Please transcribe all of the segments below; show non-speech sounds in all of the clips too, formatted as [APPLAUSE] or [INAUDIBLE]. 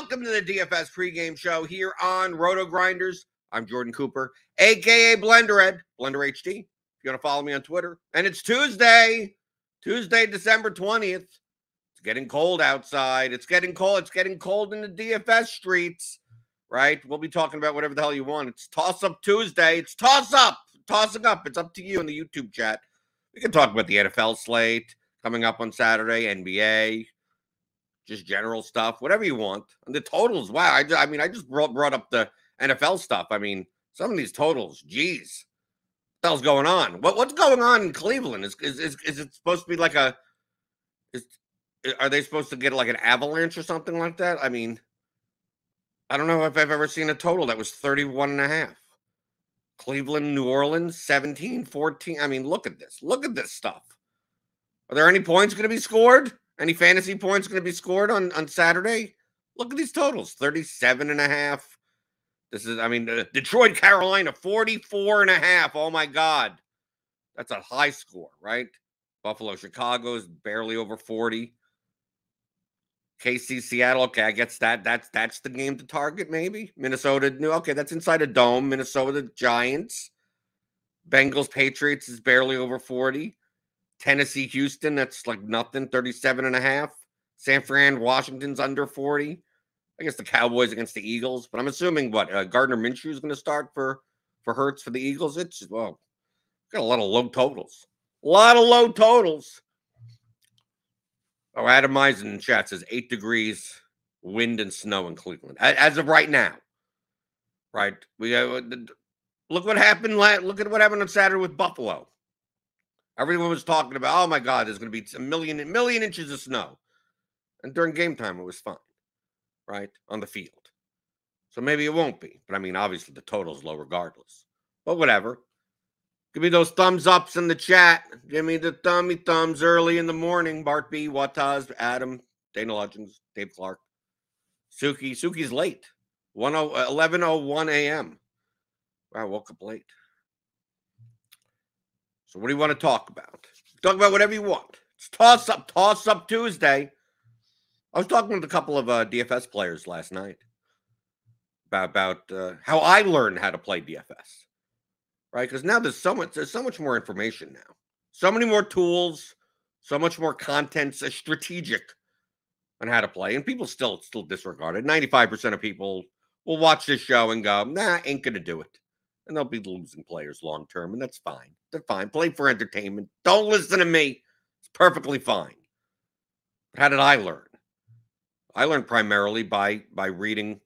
Welcome to the DFS pregame show here on Roto Grinders. I'm Jordan Cooper, aka Blender Ed, Blender HD. If you want to follow me on Twitter, and it's Tuesday, Tuesday, December 20th. It's getting cold outside. It's getting cold. It's getting cold in the DFS streets, right? We'll be talking about whatever the hell you want. It's Toss Up Tuesday. It's Toss Up, tossing up. It's up to you in the YouTube chat. We can talk about the NFL slate coming up on Saturday, NBA, just general stuff, whatever you want. And the totals, wow. I, I mean, I just brought, brought up the NFL stuff. I mean, some of these totals, geez, what the hell's going on? What what's going on in Cleveland? Is is is, is it supposed to be like a? Is are they supposed to get like an avalanche or something like that? I mean, I don't know if I've ever seen a total that was 31 and a half. Cleveland, New Orleans, 17, 14. I mean, look at this. Look at this stuff. Are there any points going to be scored? Any fantasy points going to be scored on, on Saturday? Look at these totals 37 and a half. This is, I mean, uh, Detroit, Carolina, 44 and a half. Oh my God. That's a high score, right? Buffalo, Chicago is barely over 40. KC, Seattle. Okay, I guess that that's that's the game to target, maybe. Minnesota, New. Okay, that's inside a dome. Minnesota Giants. Bengals, Patriots is barely over 40. Tennessee, Houston, that's like nothing, 37 and a half. San Fran, Washington's under 40. I guess the Cowboys against the Eagles, but I'm assuming what uh, Gardner Minshew is going to start for for Hurts for the Eagles. It's well, got a lot of low totals, a lot of low totals. Oh, Adam Eisen in chat says eight degrees, wind and snow in Cleveland as of right now. Right, we uh, look what happened. Look at what happened on Saturday with Buffalo. Everyone was talking about, oh my God, there's going to be a million, inches of snow. And during game time, it was fine, right? On the field. So maybe it won't be. But I mean, obviously, the total's low regardless. But whatever. Give me those thumbs ups in the chat. Give me the thummy thumbs early in the morning. Bart B, Wataz, Adam, Dana Legends, Dave Clark. Suki. Suki's late. 11.01 a.m. Wow, woke up late. So what do you want to talk about? Talk about whatever you want. It's toss up, toss up Tuesday. I was talking with a couple of uh, DFS players last night about about uh, how I learned how to play DFS. Right? Because now there's so much there's so much more information now. So many more tools, so much more content, so strategic on how to play. And people still still disregard it. 95% of people will watch this show and go, nah, ain't gonna do it and they'll be losing players long term, and that's fine. They're fine. Play for entertainment. Don't listen to me. It's perfectly fine. But how did I learn? I learned primarily by by reading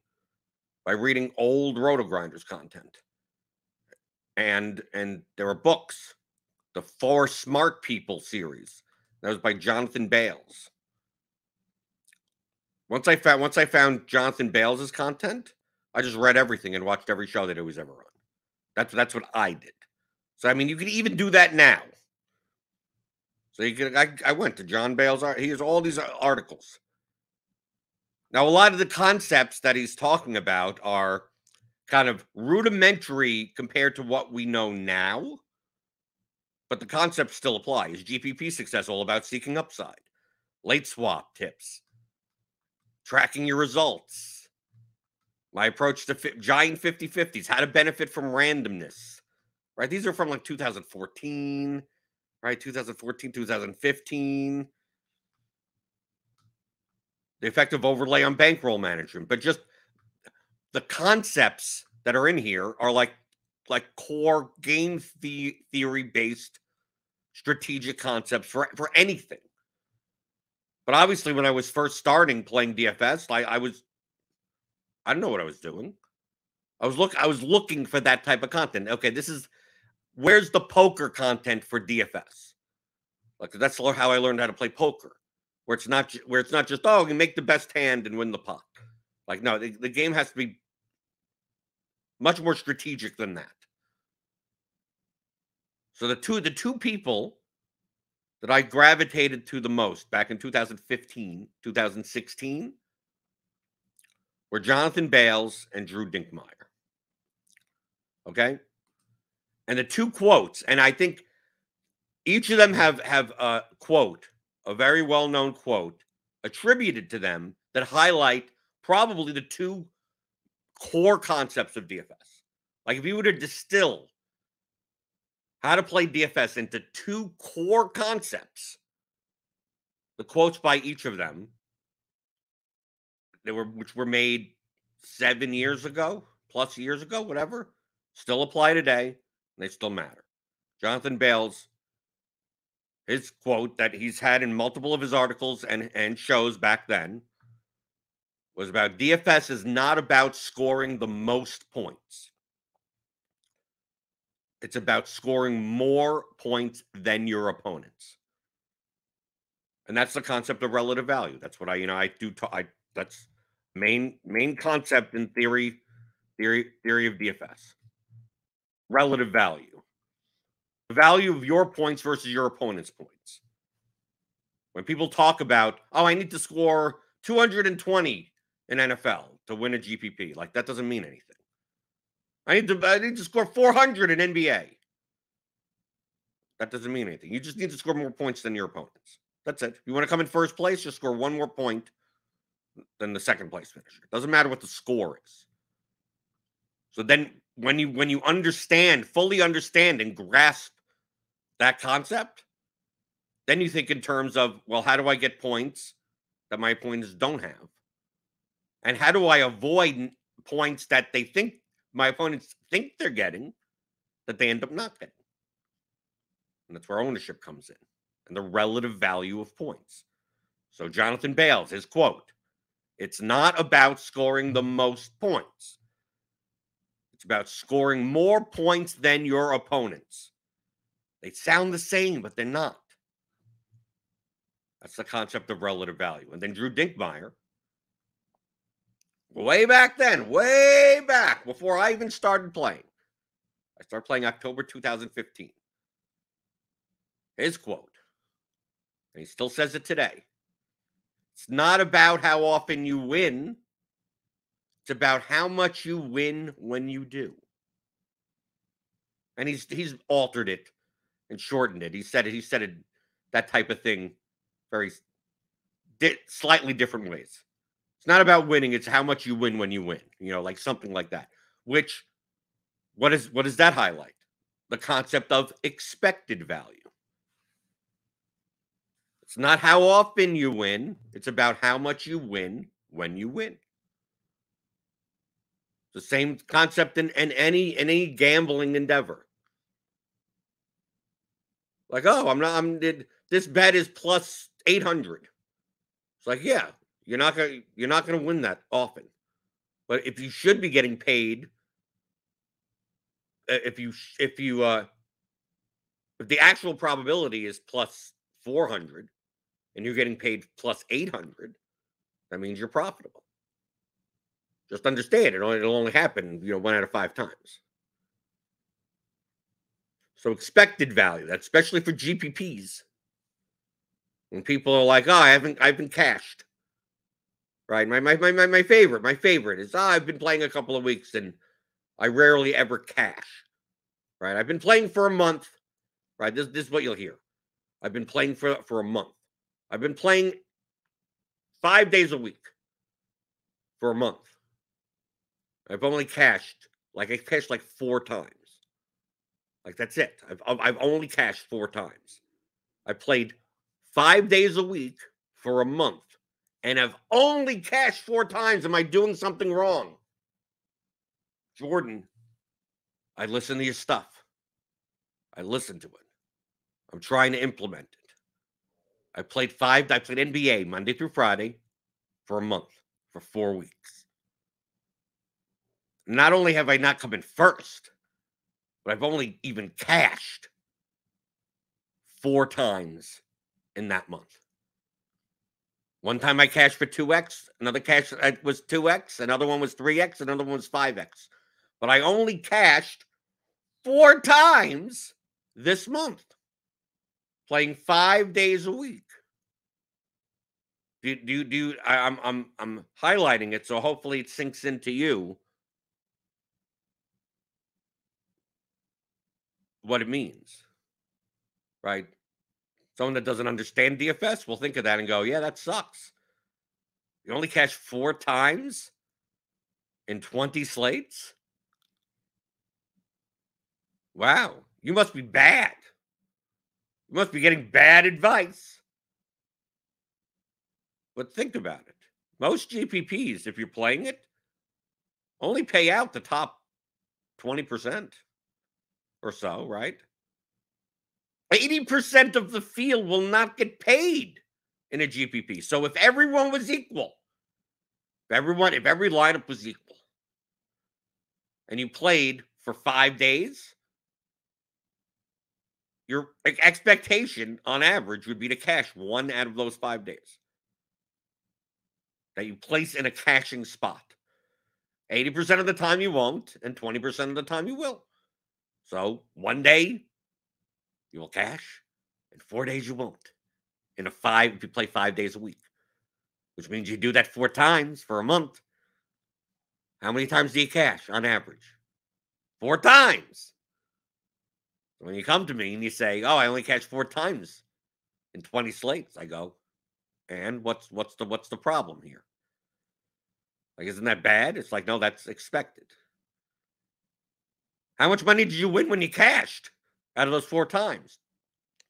by reading old Roto Grinders content. And and there are books. The For Smart People series. That was by Jonathan Bales. Once I found once I found Jonathan Bales's content, I just read everything and watched every show that he was ever on. That's that's what I did. So I mean, you can even do that now. So you could. I, I went to John Bales. He has all these articles. Now, a lot of the concepts that he's talking about are kind of rudimentary compared to what we know now. but the concepts still apply. Is GPP success all about seeking upside? Late swap tips, tracking your results. My approach to fi- giant 50 50s, how to benefit from randomness, right? These are from like 2014, right? 2014, 2015. The effective overlay on bankroll management, but just the concepts that are in here are like like core game the- theory based strategic concepts for for anything. But obviously, when I was first starting playing DFS, I, I was I don't know what I was doing. I was look I was looking for that type of content. Okay, this is where's the poker content for DFS? Like that's how I learned how to play poker, where it's not where it's not just oh you make the best hand and win the pot. Like no, the, the game has to be much more strategic than that. So the two the two people that I gravitated to the most back in 2015, 2016 were Jonathan Bales and Drew Dinkmeyer. Okay? And the two quotes, and I think each of them have have a quote, a very well-known quote attributed to them that highlight probably the two core concepts of DFS. Like if you were to distill how to play DFS into two core concepts, the quotes by each of them, they were which were made seven years ago, plus years ago, whatever, still apply today, they still matter. Jonathan Bales, his quote that he's had in multiple of his articles and, and shows back then was about DFS is not about scoring the most points. It's about scoring more points than your opponents. And that's the concept of relative value. That's what I, you know, I do. T- I that's main main concept in theory, theory theory of DFS. Relative value, the value of your points versus your opponent's points. When people talk about, oh, I need to score 220 in NFL to win a GPP. Like that doesn't mean anything. I need to I need to score 400 in NBA. That doesn't mean anything. You just need to score more points than your opponents. That's it. You want to come in first place, just score one more point than the second place finisher. Doesn't matter what the score is. So then when you when you understand, fully understand and grasp that concept, then you think in terms of, well, how do I get points that my opponents don't have? And how do I avoid points that they think my opponents think they're getting that they end up not getting? And that's where ownership comes in and the relative value of points. So, Jonathan Bales, his quote it's not about scoring the mm-hmm. most points, it's about scoring more points than your opponents. They sound the same, but they're not. That's the concept of relative value. And then Drew Dinkmeyer, way back then, way back before I even started playing. I started playing October 2015. His quote, and he still says it today. It's not about how often you win. It's about how much you win when you do. And he's he's altered it and shortened it. He said it. He said it that type of thing very di- slightly different ways. It's not about winning, it's how much you win when you win, you know, like something like that. Which what is what does that highlight? The concept of expected value. It's not how often you win, it's about how much you win when you win. The same concept in, in any in any gambling endeavor. Like, oh, I'm not I'm this bet is plus 800. It's like, yeah, you're not gonna you're not gonna win that often. But if you should be getting paid, if you if you uh if the actual probability is plus 400 and you're getting paid plus 800 that means you're profitable just understand it it'll only happen you know one out of five times so expected value that's especially for gpps when people are like oh i haven't i've been cashed right? My my my my my favorite, my favorite is oh, I've been playing a couple of weeks and I rarely ever cash. Right? I've been playing for a month, right? This, this is what you'll hear. I've been playing for, for a month. I've been playing five days a week for a month. I've only cashed, like I cashed like four times. Like that's it. I've I've only cashed four times. I played five days a week for a month and I've only cashed four times. Am I doing something wrong? Jordan, I listen to your stuff. I listen to it. I'm trying to implement it. I played five, I played NBA Monday through Friday for a month, for four weeks. Not only have I not come in first, but I've only even cashed four times in that month. One time I cashed for 2x, another cash uh, was 2x, another one was 3x, another one was 5x. But I only cashed four times this month, playing five days a week. Do do do I, I'm I'm I'm highlighting it so hopefully it sinks into you what it means. Right? Someone that doesn't understand DFS will think of that and go, yeah, that sucks. You only cash four times in 20 slates? Wow, you must be bad. You must be getting bad advice. But think about it. Most GPPs, if you're playing it, only pay out the top 20% or so, right? 80% of the field will not get paid in a GPP. So if everyone was equal, if everyone, if every lineup was equal, and you played for five days, your expectation on average would be to cash one out of those five days that you place in a cashing spot. 80% of the time you won't, and 20% of the time you will. So one day you will cash, and four days you won't. In a five, if you play five days a week, which means you do that four times for a month. How many times do you cash on average? Four times. When you come to me and you say, "Oh, I only cash four times in 20 slates," I go, "And what's what's the what's the problem here? Like, isn't that bad?" It's like, no, that's expected. How much money did you win when you cashed? out of those four times.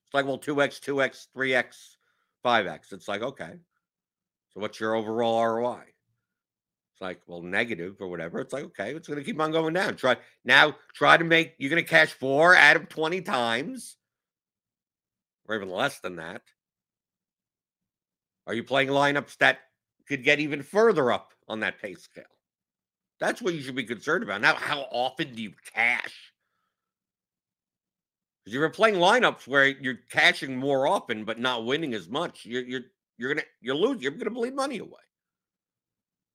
It's like, well, 2x, 2x, 3x, 5x. It's like, okay. So what's your overall ROI? Like, well, negative or whatever. It's like, okay, it's going to keep on going down. Try now, try to make, you're going to cash four out of 20 times or even less than that. Are you playing lineups that could get even further up on that pay scale? That's what you should be concerned about. Now, how often do you cash? Because you're playing lineups where you're cashing more often but not winning as much. You're you're you're gonna you're lose. You're gonna bleed money away.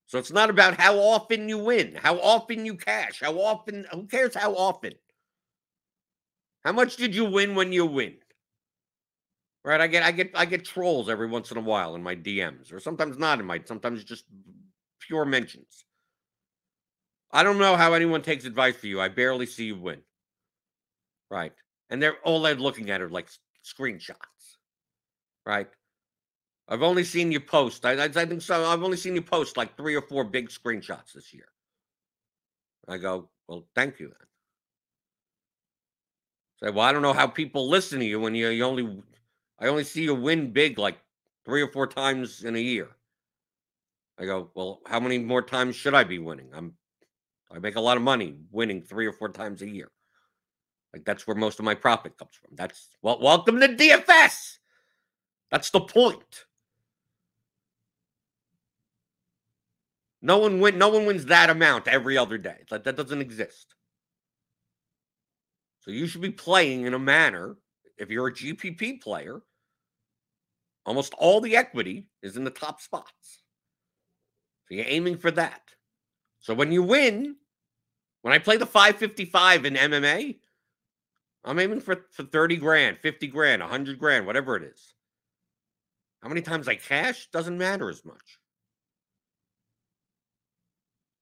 So it's not about how often you win, how often you cash, how often. Who cares how often? How much did you win when you win? Right? I get I get I get trolls every once in a while in my DMs, or sometimes not in my. Sometimes just pure mentions. I don't know how anyone takes advice for you. I barely see you win. Right and they're all they're looking at are like screenshots, right? I've only seen you post. I, I, think so. I've only seen you post like three or four big screenshots this year. I go, well, thank you then. Say, well, I don't know how people listen to you when you, you only, I only see you win big like three or four times in a year. I go, well, how many more times should I be winning? I'm, I make a lot of money winning three or four times a year. Like that's where most of my profit comes from. That's well, welcome to DFS. That's the point. No one win. No one wins that amount every other day. That that doesn't exist. So you should be playing in a manner. If you're a GPP player, almost all the equity is in the top spots. So you're aiming for that. So when you win, when I play the 555 in MMA, I'm aiming for, for 30 grand, 50 grand, 100 grand, whatever it is. How many times I cash doesn't matter as much.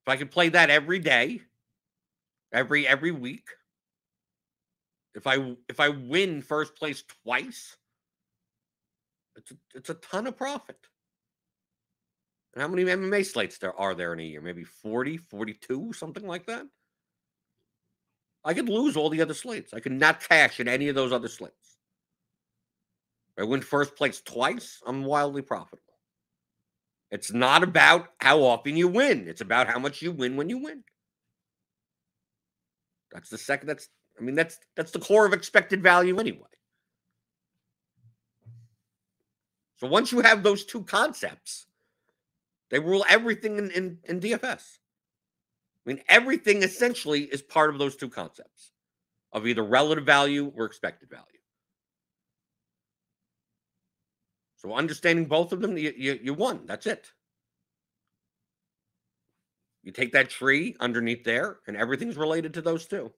If I could play that every day, every every week, if I if I win first place twice, it's a, it's a ton of profit. And how many MMA slates there are there in a year? Maybe 40, 42, something like that. I could lose all the other slates. I could not cash in any of those other slates. If I win first place twice, I'm wildly profitable. It's not about how often you win. It's about how much you win when you win. That's the second. That's I mean that's that's the core of expected value anyway. So once you have those two concepts, they rule everything in, in, in DFS. I mean, everything essentially is part of those two concepts of either relative value or expected value. So understanding both of them, you, you, you won. That's it. You take that tree underneath there, and everything's related to those two.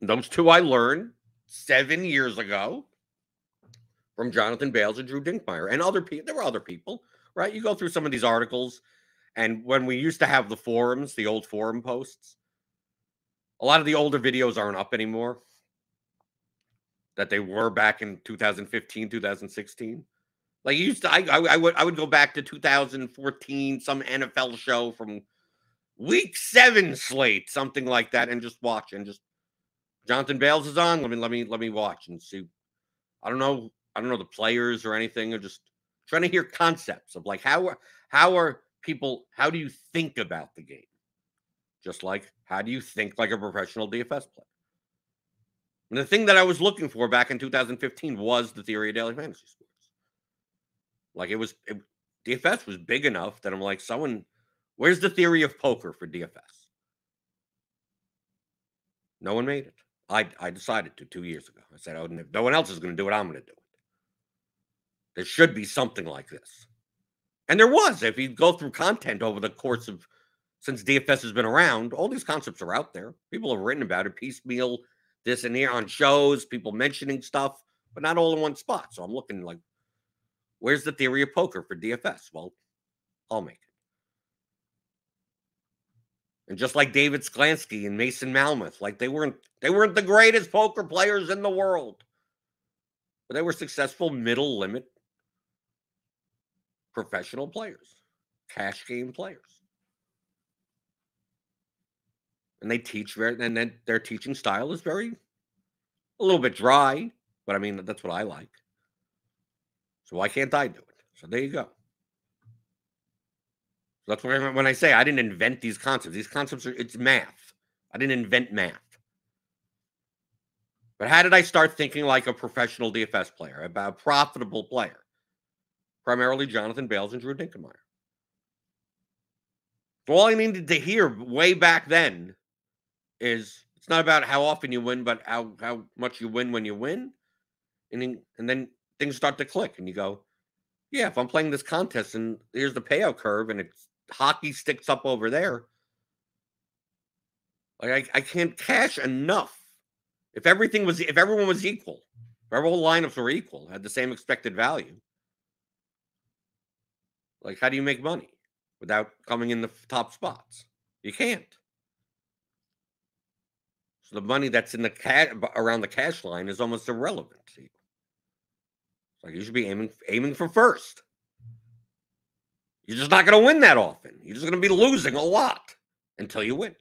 Those two I learned seven years ago from Jonathan Bales and Drew Dinkmeyer and other people. There were other people, right? You go through some of these articles, and when we used to have the forums, the old forum posts, a lot of the older videos aren't up anymore that they were back in 2015, 2016. Like you used to, I, I, I, would I would go back to 2014, some NFL show from week seven slate, something like that, and just watch and just Jonathan Bales is on. Let me let me let me watch and see. I don't know. I don't know the players or anything. I'm just trying to hear concepts of like how how are people how do you think about the game? Just like how do you think like a professional DFS player? And the thing that I was looking for back in 2015 was the theory of daily fantasy sports. Like it was it, DFS was big enough that I'm like, someone, where's the theory of poker for DFS? No one made it. I I decided to two years ago. I said, oh, if no one else is going to do it, I'm going to do it. There should be something like this. And there was. If you go through content over the course of since DFS has been around, all these concepts are out there. People have written about it piecemeal, this and here on shows, people mentioning stuff, but not all in one spot. So I'm looking like, where's the theory of poker for DFS? Well, I'll make it. And just like David Sklansky and Mason Malmuth, like they weren't they weren't the greatest poker players in the world. But they were successful middle limit professional players, cash game players. And they teach and then their teaching style is very a little bit dry, but I mean that's what I like. So why can't I do it? So there you go. That's when when I say I didn't invent these concepts. These concepts are it's math. I didn't invent math. But how did I start thinking like a professional DFS player, about a profitable player? Primarily Jonathan Bales and Drew Dinkmeyer. So all I needed to hear way back then is it's not about how often you win, but how how much you win when you win. And then, and then things start to click and you go, yeah, if I'm playing this contest and here's the payout curve and it's hockey sticks up over there. Like I, I can't cash enough. If everything was if everyone was equal, if every all lineups were equal, had the same expected value. Like, how do you make money without coming in the top spots? You can't. So the money that's in the cash around the cash line is almost irrelevant to you. Like you should be aiming aiming for first. You're just not going to win that often. You're just going to be losing a lot until you win.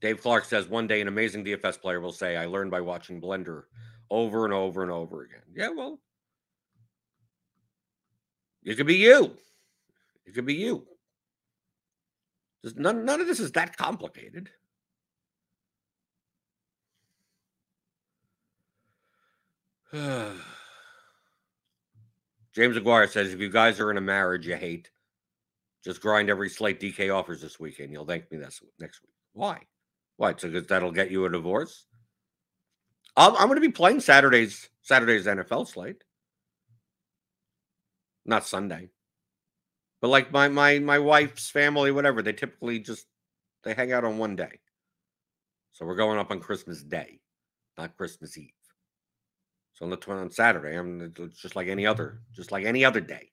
Dave Clark says one day an amazing DFS player will say, I learned by watching Blender over and over and over again. Yeah, well, it could be you. It could be you. None, none of this is that complicated. [SIGHS] James Aguirre says, if you guys are in a marriage you hate, just grind every slate DK offers this weekend. You'll thank me this next week. Why? Why? So because that'll get you a divorce? I'm, I'm going to be playing Saturday's Saturday's NFL slate, not Sunday. But like my my my wife's family, whatever, they typically just they hang out on one day. So we're going up on Christmas Day, not Christmas Eve. So on the tw- on Saturday, I'm just like any other, just like any other day.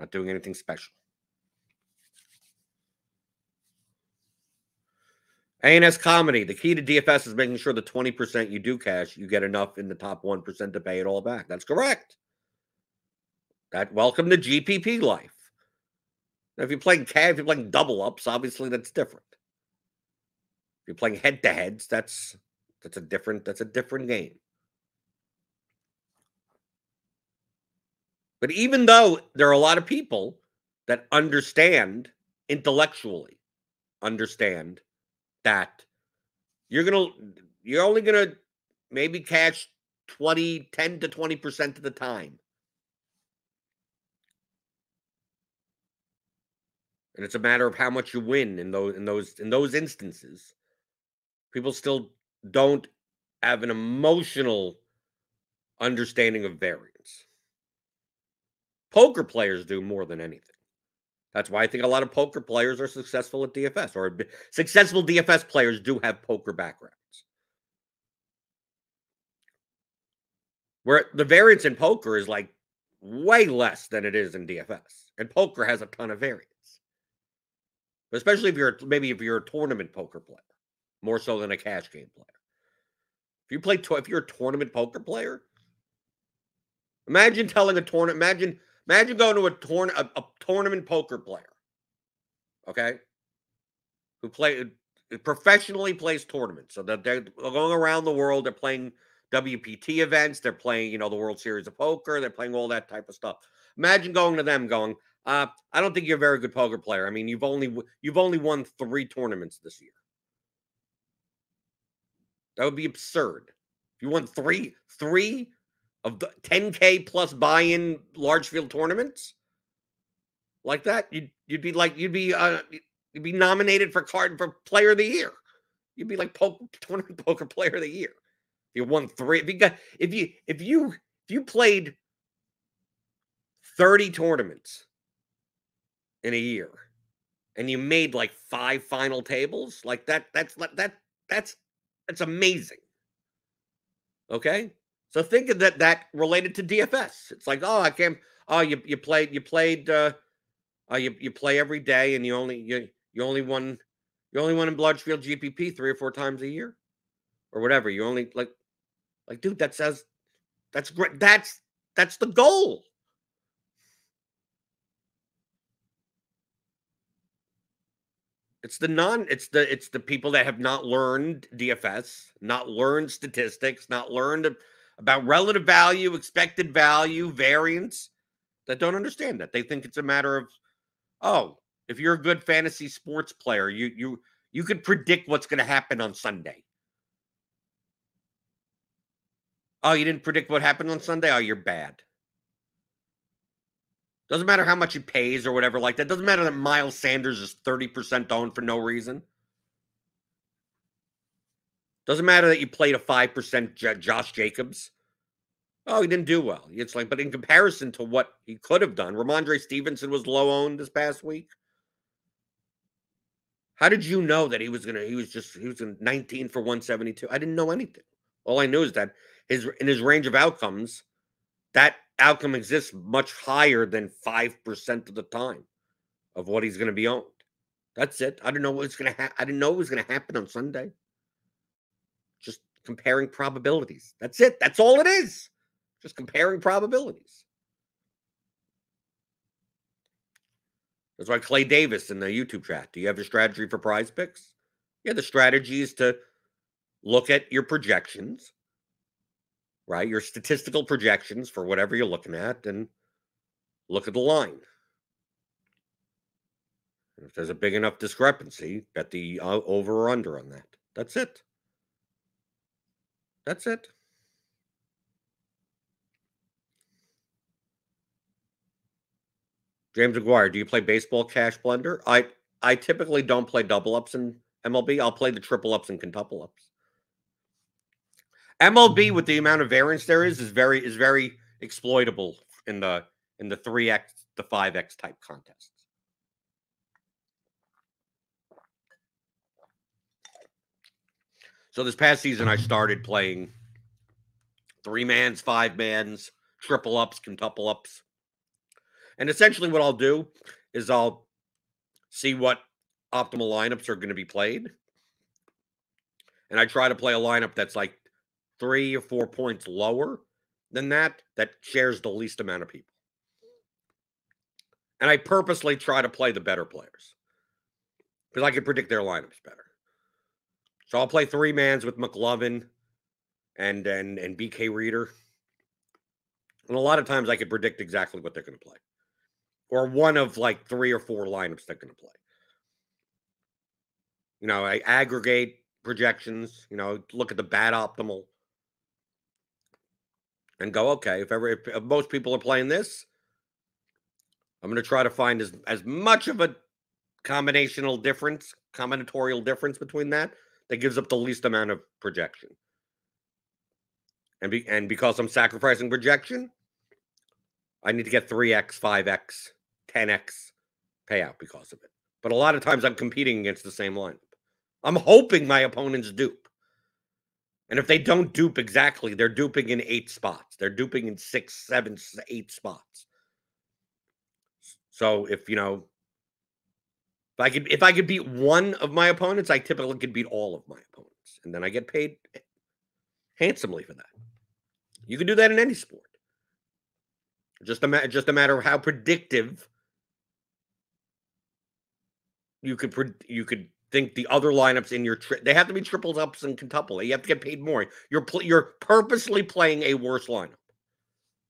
Not doing anything special. ANS comedy. The key to DFS is making sure the 20% you do cash, you get enough in the top 1% to pay it all back. That's correct. That welcome to GPP life. Now, if you're playing cash, if you're playing double ups, obviously that's different. If you're playing head to heads, that's that's a different that's a different game. But even though there are a lot of people that understand intellectually, understand that you're gonna you're only gonna maybe cash 20, 10 to 20% of the time. And it's a matter of how much you win in those in those in those instances. People still don't have an emotional understanding of variance. Poker players do more than anything. That's why I think a lot of poker players are successful at DFS, or successful DFS players do have poker backgrounds. Where the variance in poker is like way less than it is in DFS, and poker has a ton of variance. Especially if you're maybe if you're a tournament poker player, more so than a cash game player. If you play, if you're a tournament poker player, imagine telling a tournament. Imagine Imagine going to a, tourn- a, a tournament poker player, okay, who play professionally plays tournaments. So that they're going around the world. They're playing WPT events. They're playing, you know, the World Series of Poker. They're playing all that type of stuff. Imagine going to them, going, uh, "I don't think you're a very good poker player. I mean, you've only you've only won three tournaments this year. That would be absurd. If you won three three of the 10k plus buy-in large field tournaments like that, you'd you'd be like you'd be uh you'd be nominated for card for player of the year. You'd be like poker tournament [LAUGHS] poker player of the year. If you won three, if you got if you if you if you played 30 tournaments in a year and you made like five final tables, like that that's that that's that's amazing. Okay? So think of that that related to DFS. It's like, oh, I can't. Oh, you you played you played. uh uh, you you play every day, and you only you you only won you only won in Bludgefield GPP three or four times a year, or whatever. You only like like, dude, that says that's great. That's that's the goal. It's the non it's the it's the people that have not learned DFS, not learned statistics, not learned about relative value, expected value, variance that don't understand that. They think it's a matter of, oh, if you're a good fantasy sports player, you you you could predict what's going to happen on Sunday. Oh, you didn't predict what happened on Sunday? Oh, you're bad. Doesn't matter how much he pays or whatever like that. Doesn't matter that Miles Sanders is 30% owned for no reason. Doesn't matter that you played a 5% J- Josh Jacobs. Oh, he didn't do well. It's like, but in comparison to what he could have done, Rhamondre Stevenson was low owned this past week. How did you know that he was gonna? He was just he was in 19 for 172. I didn't know anything. All I knew is that his in his range of outcomes, that outcome exists much higher than five percent of the time of what he's going to be owned. That's it. I didn't know what's going to happen. I didn't know what was going to happen on Sunday just comparing probabilities. That's it. That's all it is. Just comparing probabilities. That's why Clay Davis in the YouTube chat. Do you have a strategy for PrizePicks? Yeah, the strategy is to look at your projections, right? Your statistical projections for whatever you're looking at and look at the line. And if there's a big enough discrepancy, bet the uh, over or under on that. That's it. That's it. James McGuire, do you play baseball cash blender? I I typically don't play double ups in MLB. I'll play the triple ups and quintuple ups. MLB with the amount of variance there is is very is very exploitable in the in the 3x the 5x type contests. So this past season, I started playing three mans, five mans, triple ups, quintuple ups. And essentially, what I'll do is I'll see what optimal lineups are going to be played. And I try to play a lineup that's like three or four points lower than that, that shares the least amount of people. And I purposely try to play the better players because I can predict their lineups better. So I'll play three mans with McLovin and and and BK Reader. And a lot of times I can predict exactly what they're going to play. Or one of like three or four lineups they're going to play. You know, I aggregate projections, you know, look at the bad optimal and go, okay, if ever if, most people are playing this, I'm going to try to find as as much of a combinational difference, combinatorial difference between that that gives up the least amount of projection. And be, and because I'm sacrificing projection, I need to get 3x, 5x, 10x payout because of it. But a lot of times I'm competing against the same lineup. I'm hoping my opponents dupe. And if they don't dupe exactly, they're duping in eight spots. They're duping in six, seven, eight spots. So if you know, if I could if I could beat one of my opponents, I typically could beat all of my opponents, and then I get paid handsomely for that. You can do that in any sport. Just a ma- just a matter of how predictive you could pre- you could think the other lineups in your tri- they have to be triples ups and quintuple. You have to get paid more. You're pl- you're purposely playing a worse lineup.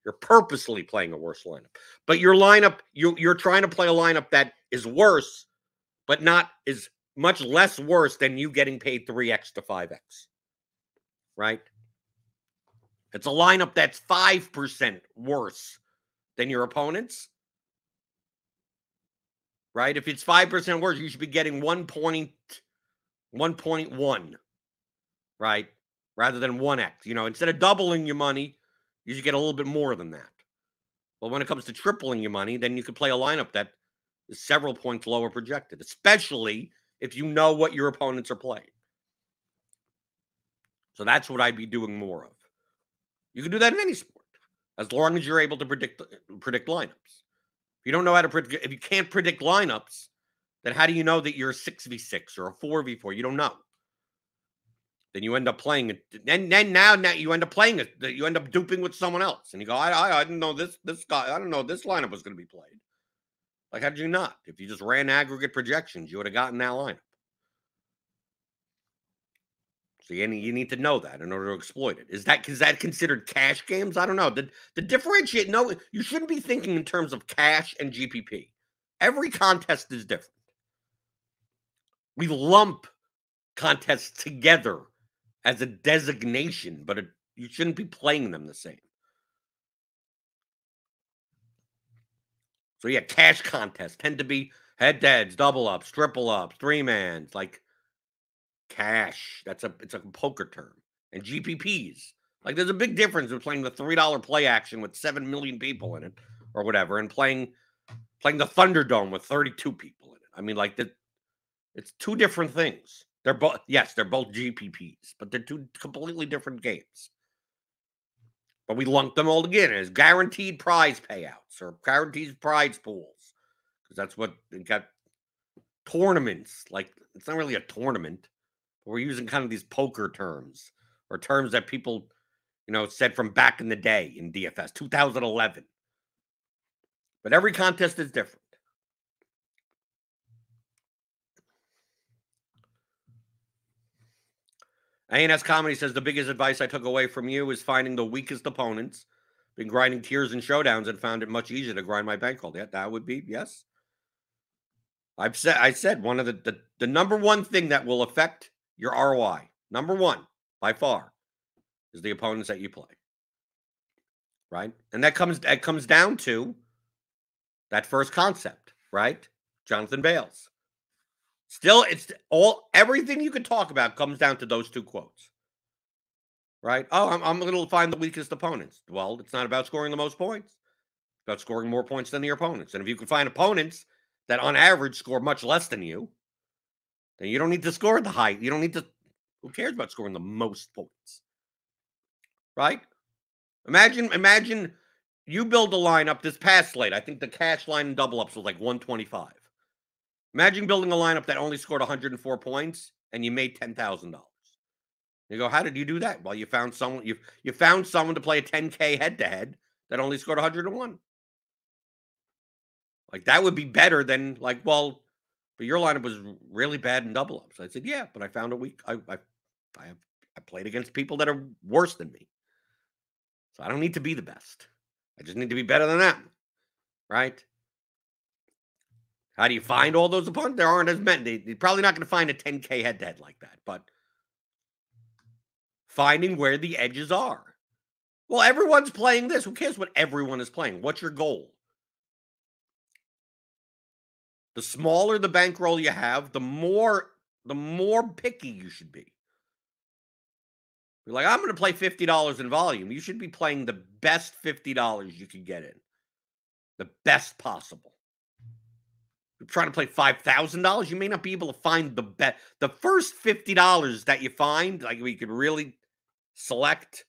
You're purposely playing a worse lineup. But your lineup you you're trying to play a lineup that is worse, but not is much less worse than you getting paid 3x to 5x. Right? It's a lineup that's 5% worse than your opponent's. Right? If it's 5% worse, you should be getting 1 point, 1.1, right? Rather than 1x. You know, instead of doubling your money, you should get a little bit more than that. But when it comes to tripling your money, then you could play a lineup that is several points lower projected, especially if you know what your opponents are playing. So that's what I'd be doing more of. You can do that in any sport as long as you're able to predict predict lineups. If you don't know how to predict, if you can't predict lineups, then how do you know that you're a six v six or a four v four? You don't know. Then you end up playing it. Then, then now, now you end up playing it. You end up duping with someone else, and you go, I, I, I didn't know this this guy. I don't know this lineup was going to be played. Like, how did you not? If you just ran aggregate projections, you would have gotten that lineup. So you need, you need to know that in order to exploit it. Is that is that considered cash games? I don't know. The the differentiate no, you shouldn't be thinking in terms of cash and GPP. Every contest is different. We lump contests together as a designation, but it, you shouldn't be playing them the same. So yeah, cash contests tend to be head to heads, double ups, triple ups, three mans, like cash. That's a it's a poker term. And mm-hmm. GPPs. Like there's a big difference between playing the three dollar play action with seven million people in it or whatever, and playing playing the Thunderdome with 32 people in it. I mean, like the, it's two different things. They're both yes, they're both GPPs, but they're two completely different games. But we lump them all together as guaranteed prize payouts or guaranteed prize pools because that's what they got tournaments. Like it's not really a tournament. We're using kind of these poker terms or terms that people, you know, said from back in the day in DFS 2011. But every contest is different. ANS Comedy says the biggest advice I took away from you is finding the weakest opponents. Been grinding tiers and showdowns and found it much easier to grind my bankroll. Yeah, that would be yes. I've said I said one of the, the the number one thing that will affect your ROI, number one by far, is the opponents that you play. Right, and that comes that comes down to that first concept, right? Jonathan Bales. Still, it's all everything you could talk about comes down to those two quotes. Right? Oh, I'm, I'm going to find the weakest opponents. Well, it's not about scoring the most points. It's about scoring more points than your opponents. And if you can find opponents that on average score much less than you, then you don't need to score the high. You don't need to. Who cares about scoring the most points? Right? Imagine, imagine you build a lineup this past slate. I think the cash line double ups was like 125. Imagine building a lineup that only scored 104 points and you made ten thousand dollars. You go, how did you do that? Well, you found someone you you found someone to play a 10k head to head that only scored 101. Like that would be better than like, well, but your lineup was really bad in double ups. I said, yeah, but I found a week. I I I have I played against people that are worse than me. So I don't need to be the best. I just need to be better than them. Right? How do you find all those opponents? There aren't as many. You're probably not going to find a 10K head to head like that, but finding where the edges are. Well, everyone's playing this. Who cares what everyone is playing? What's your goal? The smaller the bankroll you have, the more the more picky you should be. You're like, I'm going to play $50 in volume. You should be playing the best $50 you can get in. The best possible. You're trying to play $5,000, you may not be able to find the best. The first $50 that you find, like we could really select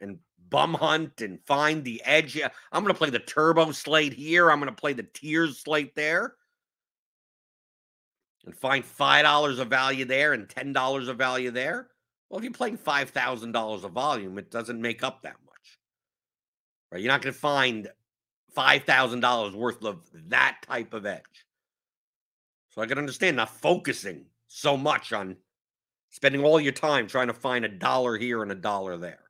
and bum hunt and find the edge. I'm going to play the turbo slate here. I'm going to play the tiers slate there and find $5 of value there and $10 of value there. Well, if you're playing $5,000 of volume, it doesn't make up that much. Right? You're not going to find $5,000 worth of that type of edge. So I can understand not focusing so much on spending all your time trying to find a dollar here and a dollar there.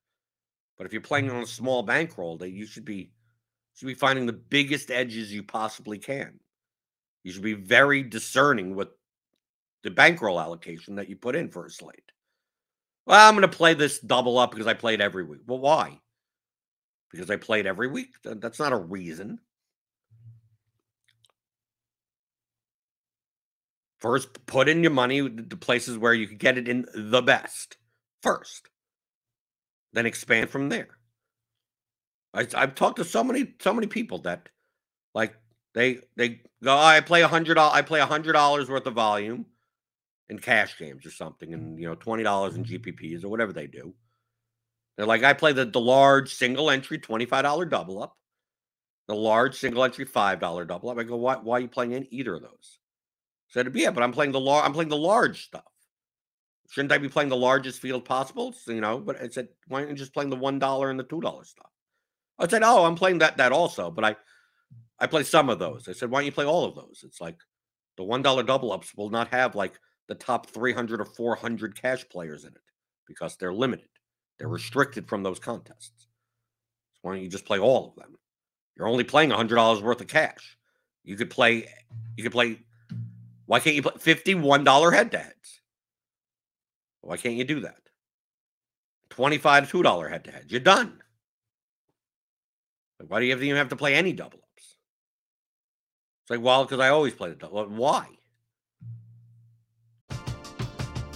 But if you're playing on a small bankroll, that you should be should be finding the biggest edges you possibly can. You should be very discerning with the bankroll allocation that you put in for a slate. Well, I'm going to play this double up because I played every week. Well, why? Because I played every week? That's not a reason. First, put in your money to places where you can get it in the best first. Then expand from there. I, have talked to so many so many people that like they they go. Oh, I play a hundred. I play a hundred dollars worth of volume in cash games or something, mm. and you know, twenty dollars in mm-hmm. GPPs or whatever they do. They're like, I play the, the large single entry $25 double up, the large single entry $5 double up. I go, why, why are you playing in either of those? Said, yeah, but I'm playing the large, I'm playing the large stuff. Shouldn't I be playing the largest field possible? So, you know, but I said, why aren't you just playing the one dollar and the two dollar stuff? I said, oh, I'm playing that that also, but I I play some of those. I said, why don't you play all of those? It's like the one dollar double ups will not have like the top 300 or 400 cash players in it because they're limited. They're mm-hmm. restricted from those contests. So why don't you just play all of them? You're only playing $100 worth of cash. You could play, you could play, why can't you play $51 head to heads? Why can't you do that? 25 $2 head to heads. You're done. Why do you even have to play any double ups? It's like, well, because I always play the double. Why?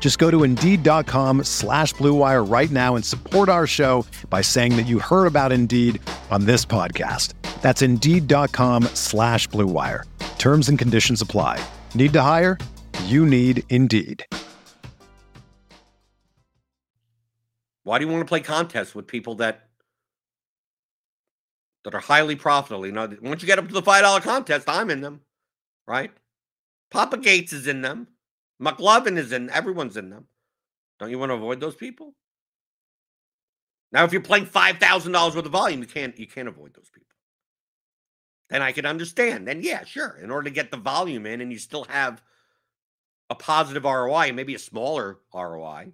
Just go to Indeed.com slash BlueWire right now and support our show by saying that you heard about Indeed on this podcast. That's Indeed.com slash BlueWire. Terms and conditions apply. Need to hire? You need Indeed. Why do you want to play contests with people that that are highly profitable? You know, once you get up to the $5 contest, I'm in them, right? Papa Gates is in them. McLovin is in, everyone's in them. Don't you want to avoid those people? Now, if you're playing five thousand dollars worth of volume, you can't you can't avoid those people. Then I can understand. Then yeah, sure. In order to get the volume in, and you still have a positive ROI, maybe a smaller ROI.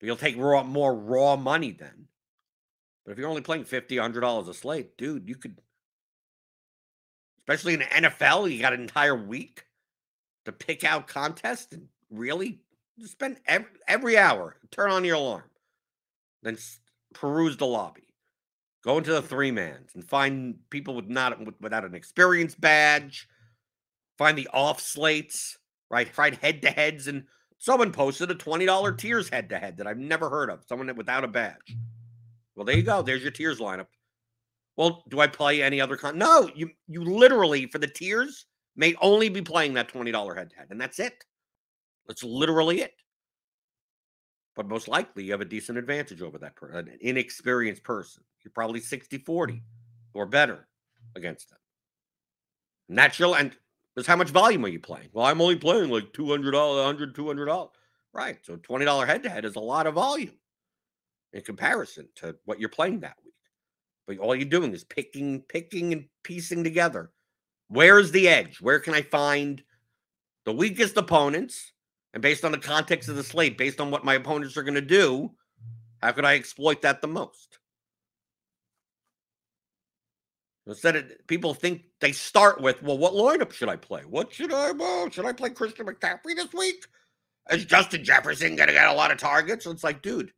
But you'll take raw, more raw money then. But if you're only playing 50 $100 a slate, dude, you could, especially in the NFL, you got an entire week to pick out contests and really spend every, every hour, turn on your alarm, then peruse the lobby, go into the three mans and find people with not without an experience badge, find the off slates, right? Find head to heads. And someone posted a $20 tiers head to head that I've never heard of, someone without a badge. Well, there you go. There's your tiers lineup. Well, do I play any other con? No, you you literally for the tiers may only be playing that $20 head to head, and that's it. That's literally it. But most likely you have a decent advantage over that person, an inexperienced person. You're probably 60 40 or better against them. Natural and because how much volume are you playing? Well, I'm only playing like $200, $100, $200. Right. So $20 head to head is a lot of volume in comparison to what you're playing that week. But all you're doing is picking, picking, and piecing together. Where's the edge? Where can I find the weakest opponents? And based on the context of the slate, based on what my opponents are going to do, how could I exploit that the most? Instead of people think they start with, well, what lineup should I play? What should I well, should I play Christian McCaffrey this week? Is Justin Jefferson gonna get a lot of targets? So it's like, dude,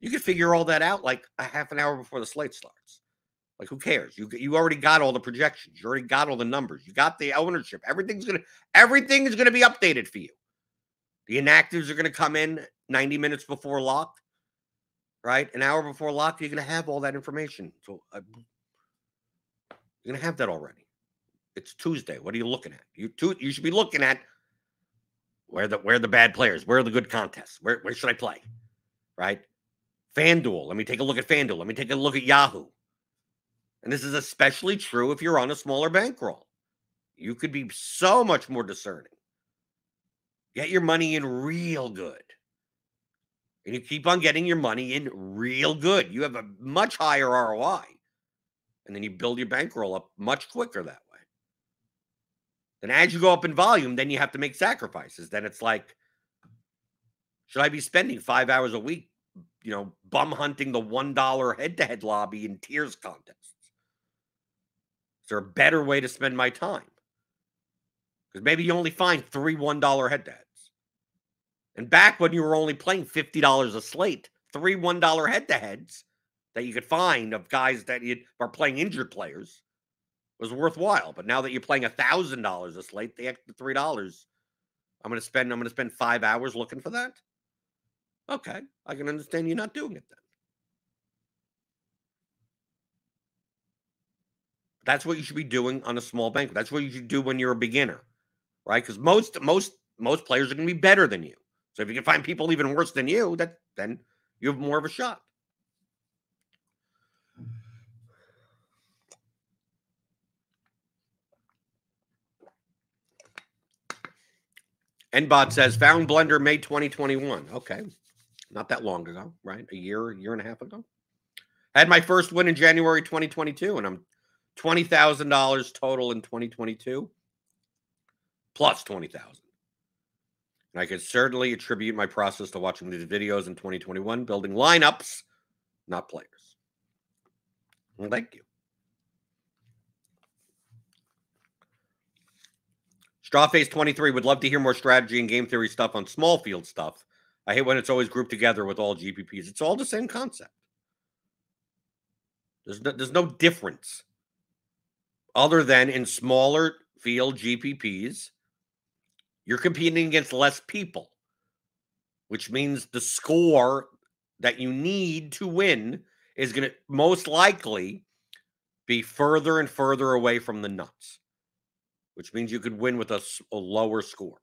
you can figure all that out like a half an hour before the slate starts. Like, who cares? You you already got all the projections. You already got all the numbers. You got the ownership. Everything's gonna everything is gonna be updated for you. The inactives are gonna come in 90 minutes before lock, right? An hour before lock, you're gonna have all that information. So uh, you're gonna have that already. It's Tuesday. What are you looking at? You two, you should be looking at where the where the bad players, where are the good contests? Where where should I play? Right? FanDuel. Let me take a look at FanDuel. Let me take a look at Yahoo. And this is especially true if you're on a smaller bankroll. You could be so much more discerning. Get your money in real good. And you keep on getting your money in real good. You have a much higher ROI and then you build your bankroll up much quicker that way. Then as you go up in volume, then you have to make sacrifices. Then it's like, should I be spending five hours a week, you know, bum hunting the one dollar head to head lobby in Tiers contests? Is there a better way to spend my time? Because maybe you only find three one dollar head to heads. And back when you were only playing fifty dollars a slate, three one dollar head to heads that you could find of guys that you are playing injured players was worthwhile. But now that you're playing a thousand dollars a slate, the extra three dollars, I'm gonna spend. I'm gonna spend five hours looking for that. Okay, I can understand you not doing it then. That's what you should be doing on a small bank. That's what you should do when you're a beginner, right? Because most most most players are going to be better than you. So if you can find people even worse than you, that then you have more of a shot. Nbot says found blender May 2021. Okay. Not that long ago, right? A year, year and a half ago. had my first win in January 2022, and I'm $20,000 total in 2022, plus 20,000. And I could certainly attribute my process to watching these videos in 2021, building lineups, not players. Well, thank you. Strawface 23 would love to hear more strategy and game theory stuff on small field stuff. I hate when it's always grouped together with all GPPs. It's all the same concept. There's no, there's no difference other than in smaller field GPPs, you're competing against less people, which means the score that you need to win is going to most likely be further and further away from the nuts which means you could win with a, a lower score.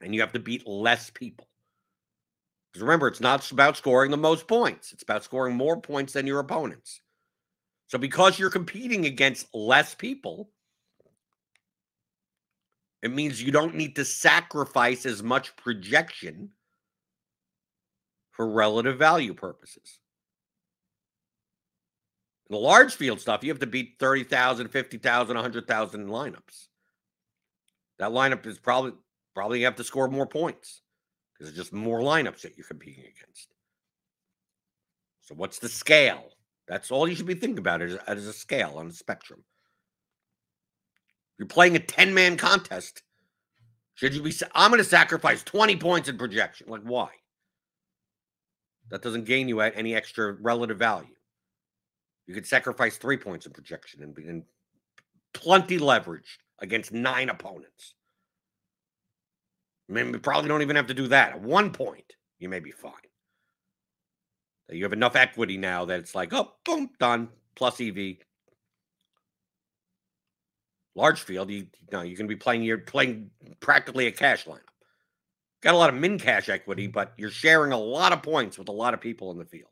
And you have to beat less people. Because remember, it's not about scoring the most points, it's about scoring more points than your opponents. So because you're competing against less people, it means you don't need to sacrifice as much projection for relative value purposes. In the large field stuff, you have to beat 30,000, 50,000, 100,000 lineups. That lineup is probably probably have to score more points because there's just more lineups that you're competing against. So what's the scale? That's all you should be thinking about it as a scale on a spectrum. You're playing a 10 man contest. Should you be? I'm going to sacrifice 20 points in projection. Like, why? That doesn't gain you any extra relative value. You could sacrifice three points in projection and be in plenty leveraged against nine opponents. I mean, we probably don't even have to do that. At one point, you may be fine. You have enough equity now that it's like, oh, boom, done, plus EV. Large field, you, know, you're going to be playing, you're playing practically a cash lineup. Got a lot of min cash equity, mm-hmm. but you're sharing a lot of points with a lot of people in the field.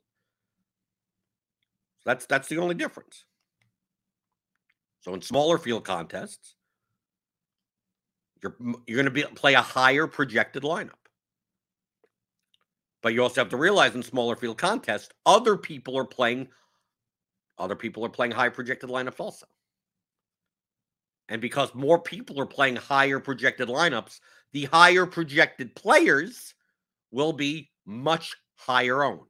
So that's that's the only difference. So in smaller field contests, you're you're going to be play a higher projected lineup. But you also have to realize in smaller field contests, other people are playing other people are playing high projected lineups also. And because more people are playing higher projected lineups, the higher projected players will be much higher owned.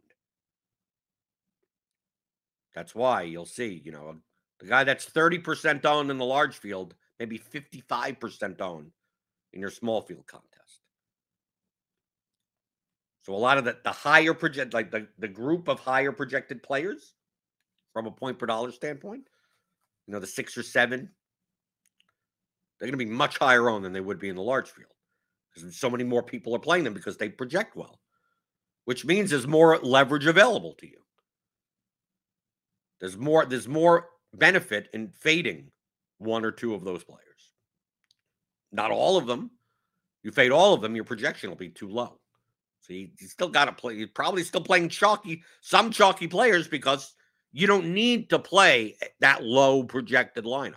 That's why you'll see, you know, the guy that's 30% owned in the large field, maybe 55% owned in your small field contest. So a lot of the, the higher project, like the, the group of higher projected players from a point per dollar standpoint, you know, the six or seven, they're going to be much higher owned than they would be in the large field because so many more people are playing them because they project well, which means there's more leverage available to you. There's more there's more benefit in fading one or two of those players. Not all of them. You fade all of them, your projection will be too low. So still got to play. You're probably still playing chalky, some chalky players because you don't need to play eh, that low projected lineup.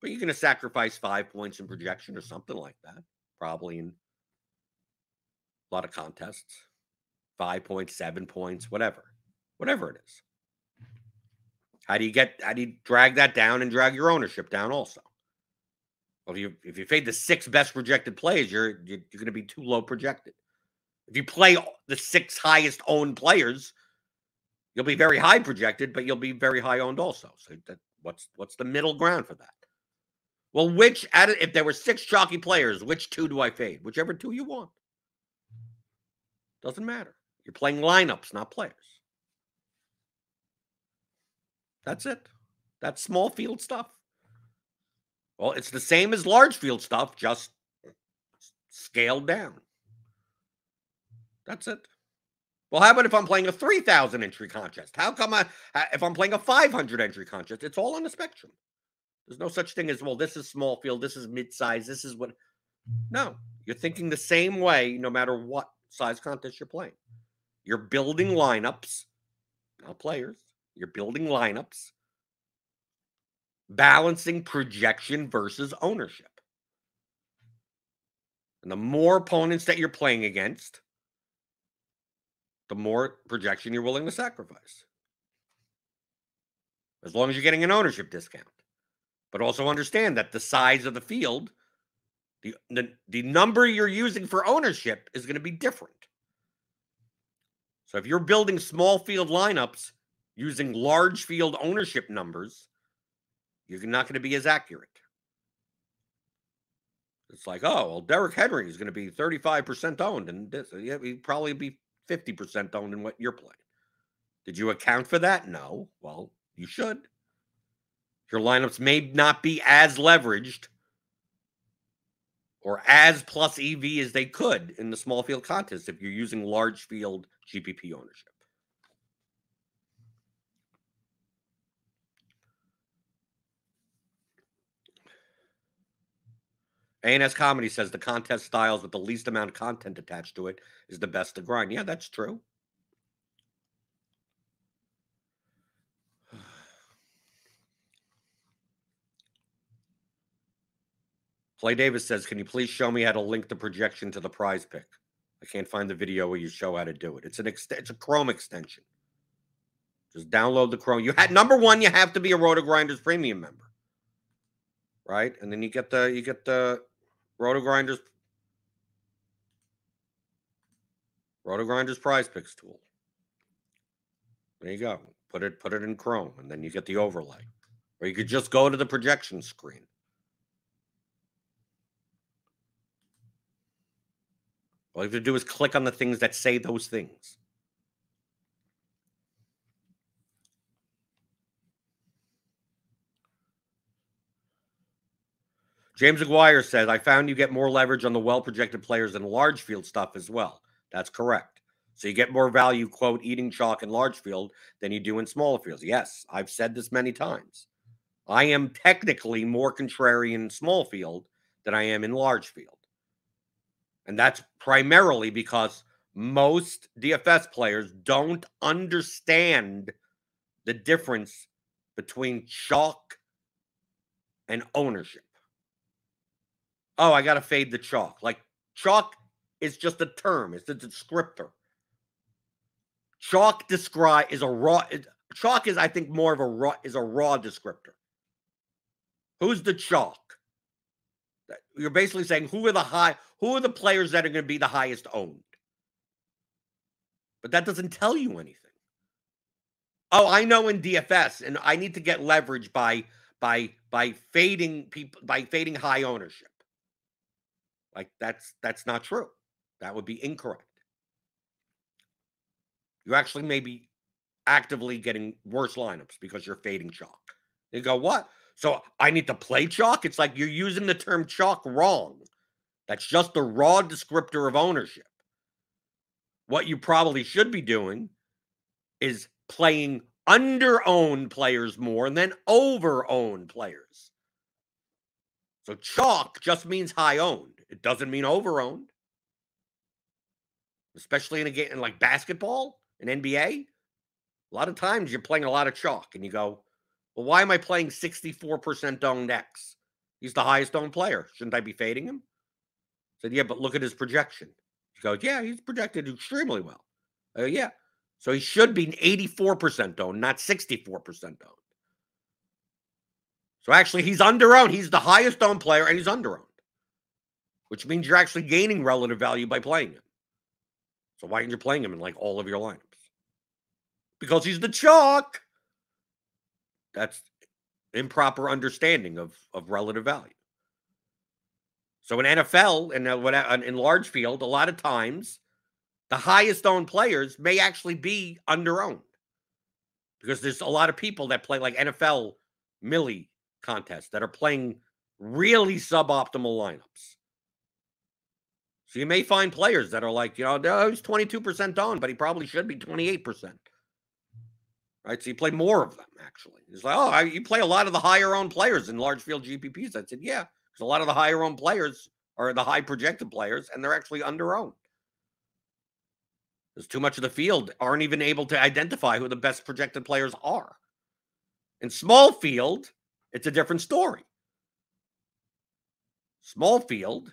But you're going to sacrifice five points in projection or something like that probably in a lot of contests. Five points, seven points, whatever, whatever it is. How do you get? How do you drag that down and drag your ownership down also? Well, if you if you fade the six best projected plays, you're you're, you're going to be too low projected. If you play the six highest owned players, you'll be very high projected, but you'll be very high owned also. So that what's what's the middle ground for that? Well, which if there were six chalky players, which two do I fade? Whichever two you want. Doesn't matter. You're playing lineups, not players. That's it. That's small field stuff. Well, it's the same as large field stuff, just scaled down. That's it. Well, how about if I'm playing a 3,000 entry contest? How come I, uh, if I'm playing a 500 entry contest, it's all on the spectrum. There's no such thing as, well, this is small field, this is mid size, this is what. No, you're thinking the same way no matter what size contest you're playing. You're building lineups, not players. You're building lineups, balancing projection versus ownership. And the more opponents that you're playing against, the more projection you're willing to sacrifice. As long as you're getting an ownership discount but also understand that the size of the field, the, the, the number you're using for ownership is going to be different. So if you're building small field lineups using large field ownership numbers, you're not going to be as accurate. It's like, oh, well, Derrick Henry is going to be 35% owned, and this, yeah, he'd probably be 50% owned in what you're playing. Did you account for that? No. Well, you should. Your lineups may not be as leveraged or as plus EV as they could in the small field contest if you're using large field GPP ownership. ANS Comedy says the contest styles with the least amount of content attached to it is the best to grind. Yeah, that's true. [SIGHS] Clay Davis says, "Can you please show me how to link the projection to the PrizePick? I can't find the video where you show how to do it. It's an ex- it's a Chrome extension. Just download the Chrome. You had number one, you have to be a RotoGrinders premium member, right? And then you get the you get the RotoGrinders. Roto Grinders PrizePicks tool. There you go. Put it put it in Chrome and then you get the overlay. Or you could just go to the projection screen. All you have to do is click on the things that say those things. James Aguirre says, I found you get more leverage on the well projected players than large field stuff as well. That's correct. So you get more value, quote, eating chalk in large field than you do in smaller fields. Yes, I've said this many times. I am technically more contrarian in small field than I am in large field. And that's primarily because most DFS players don't understand the difference between chalk and ownership. Oh, I got to fade the chalk. Like chalk is just a term, it's a descriptor. Chalk describe is a raw chalk is I think more of a raw is a raw descriptor. Who's the chalk? You're basically saying who are the high who are the players that are going to be the highest owned? But that doesn't tell you anything. Oh, I know in DFS and I need to get leverage by by by fading people by fading high ownership. Like that's that's not true. That would be incorrect. You actually may be actively getting worse lineups because you're fading chalk. You go, what? So I need to play chalk? It's like you're using the term chalk wrong. That's just the raw descriptor of ownership. What you probably should be doing is playing under owned players more than over owned players. So chalk just means high owned. It doesn't mean overowned. Especially in a game like basketball and NBA. A lot of times you're playing a lot of chalk and you go, well, why am I playing 64% owned X? He's the highest owned player. Shouldn't I be fading him? I said, yeah, but look at his projection. He goes, yeah, he's projected extremely well. Uh, yeah. So he should be 84% owned, not 64% owned. So actually, he's under owned. He's the highest owned player and he's under owned which means you're actually gaining relative value by playing him. So why aren't you playing him in like all of your lineups? Because he's the chalk. That's improper understanding of, of relative value. So in NFL and in large field, a lot of times the highest owned players may actually be under owned because there's a lot of people that play like NFL Millie contests that are playing really suboptimal lineups. So you may find players that are like, you know, oh, he's 22% on, but he probably should be 28%. Right. So you play more of them, actually. It's like, oh, I, you play a lot of the higher owned players in large field GPPs. I said, yeah, because a lot of the higher owned players are the high projected players, and they're actually under owned. There's too much of the field aren't even able to identify who the best projected players are. In small field, it's a different story. Small field,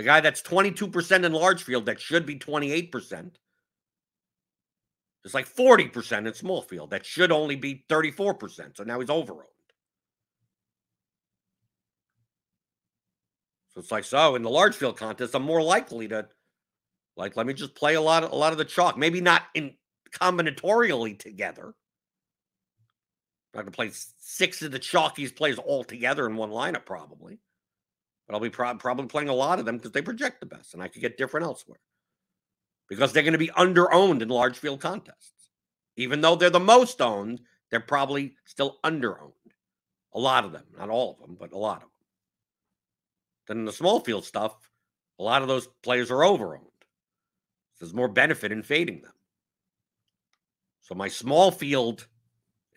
the guy that's 22% in large field that should be 28%. It's like 40% in small field that should only be 34%. So now he's overowned. So it's like so in the large field contest, I'm more likely to like let me just play a lot of a lot of the chalk. Maybe not in combinatorially together. I'm not gonna play six of the chalkiest plays all together in one lineup, probably but I'll be pro- probably playing a lot of them because they project the best, and I could get different elsewhere because they're going to be under owned in large field contests. Even though they're the most owned, they're probably still under owned. A lot of them, not all of them, but a lot of them. Then in the small field stuff, a lot of those players are over owned. there's more benefit in fading them. So my small field,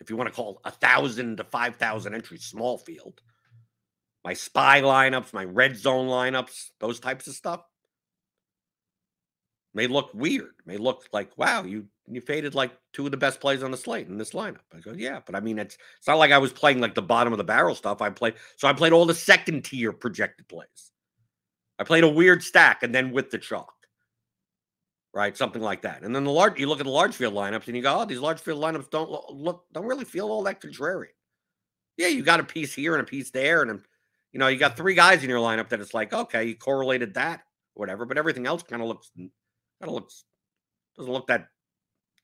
if you want to call a thousand to five thousand entries small field, my spy lineups, my red zone lineups, those types of stuff may look weird. May look like, wow, you you faded like two of the best plays on the slate in this lineup. I go, yeah, but I mean, it's it's not like I was playing like the bottom of the barrel stuff. I played so I played all the second tier projected plays. I played a weird stack and then with the chalk. Right, something like that. And then the large you look at the large field lineups and you go, oh, these large field lineups don't look don't really feel all that contrarian. Yeah, you got a piece here and a piece there, and you know, you got three guys in your lineup that it's like, okay, you correlated that, whatever, but everything else kind of looks kind of looks doesn't look that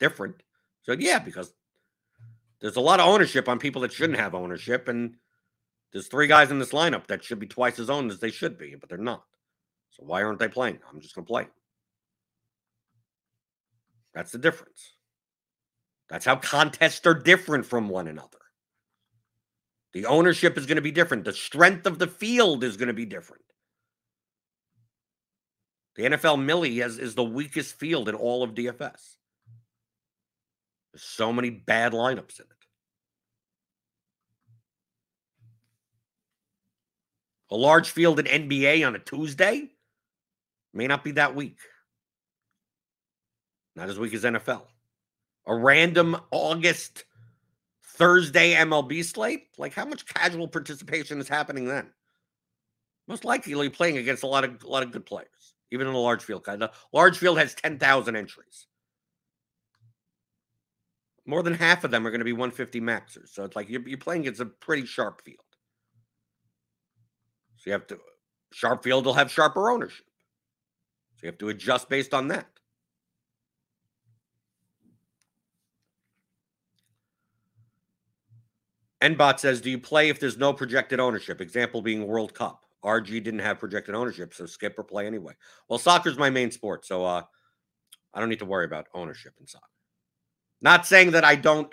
different. So yeah, because there's a lot of ownership on people that shouldn't have ownership, and there's three guys in this lineup that should be twice as owned as they should be, but they're not. So why aren't they playing? I'm just gonna play. That's the difference. That's how contests are different from one another. The ownership is going to be different. The strength of the field is going to be different. The NFL Millie has, is the weakest field in all of DFS. There's so many bad lineups in it. A large field in NBA on a Tuesday may not be that weak. Not as weak as NFL. A random August Thursday MLB slate, like how much casual participation is happening then? Most likely playing against a lot of a lot of good players, even in a large field. The large field has 10,000 entries. More than half of them are going to be 150 maxers. So it's like you're, you're playing against a pretty sharp field. So you have to, sharp field will have sharper ownership. So you have to adjust based on that. Nbot says, Do you play if there's no projected ownership? Example being World Cup. RG didn't have projected ownership, so skip or play anyway. Well, soccer's my main sport, so uh, I don't need to worry about ownership in soccer. Not saying that I don't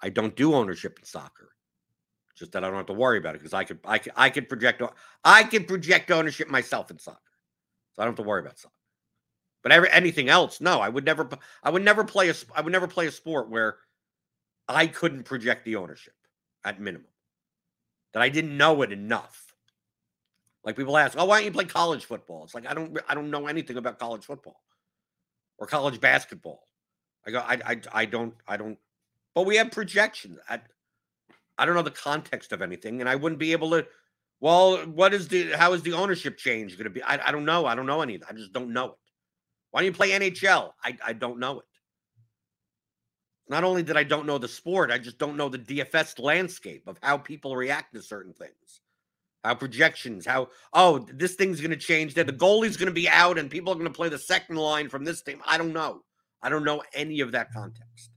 I don't do ownership in soccer. Just that I don't have to worry about it because I could I could I could project I could project ownership myself in soccer. So I don't have to worry about soccer. But every, anything else, no, I would never I would never play a I would never play a sport where I couldn't project the ownership at minimum. That I didn't know it enough. Like people ask, "Oh, why don't you play college football?" It's like I don't I don't know anything about college football or college basketball. I go, I I, I don't I don't. But we have projections. I I don't know the context of anything, and I wouldn't be able to. Well, what is the how is the ownership change going to be? I, I don't know. I don't know any. I just don't know it. Why don't you play NHL? I I don't know it. Not only did I don't know the sport, I just don't know the DFS landscape of how people react to certain things. How projections, how oh, this thing's gonna change, that the goalie's gonna be out and people are gonna play the second line from this team. I don't know. I don't know any of that mm-hmm. context.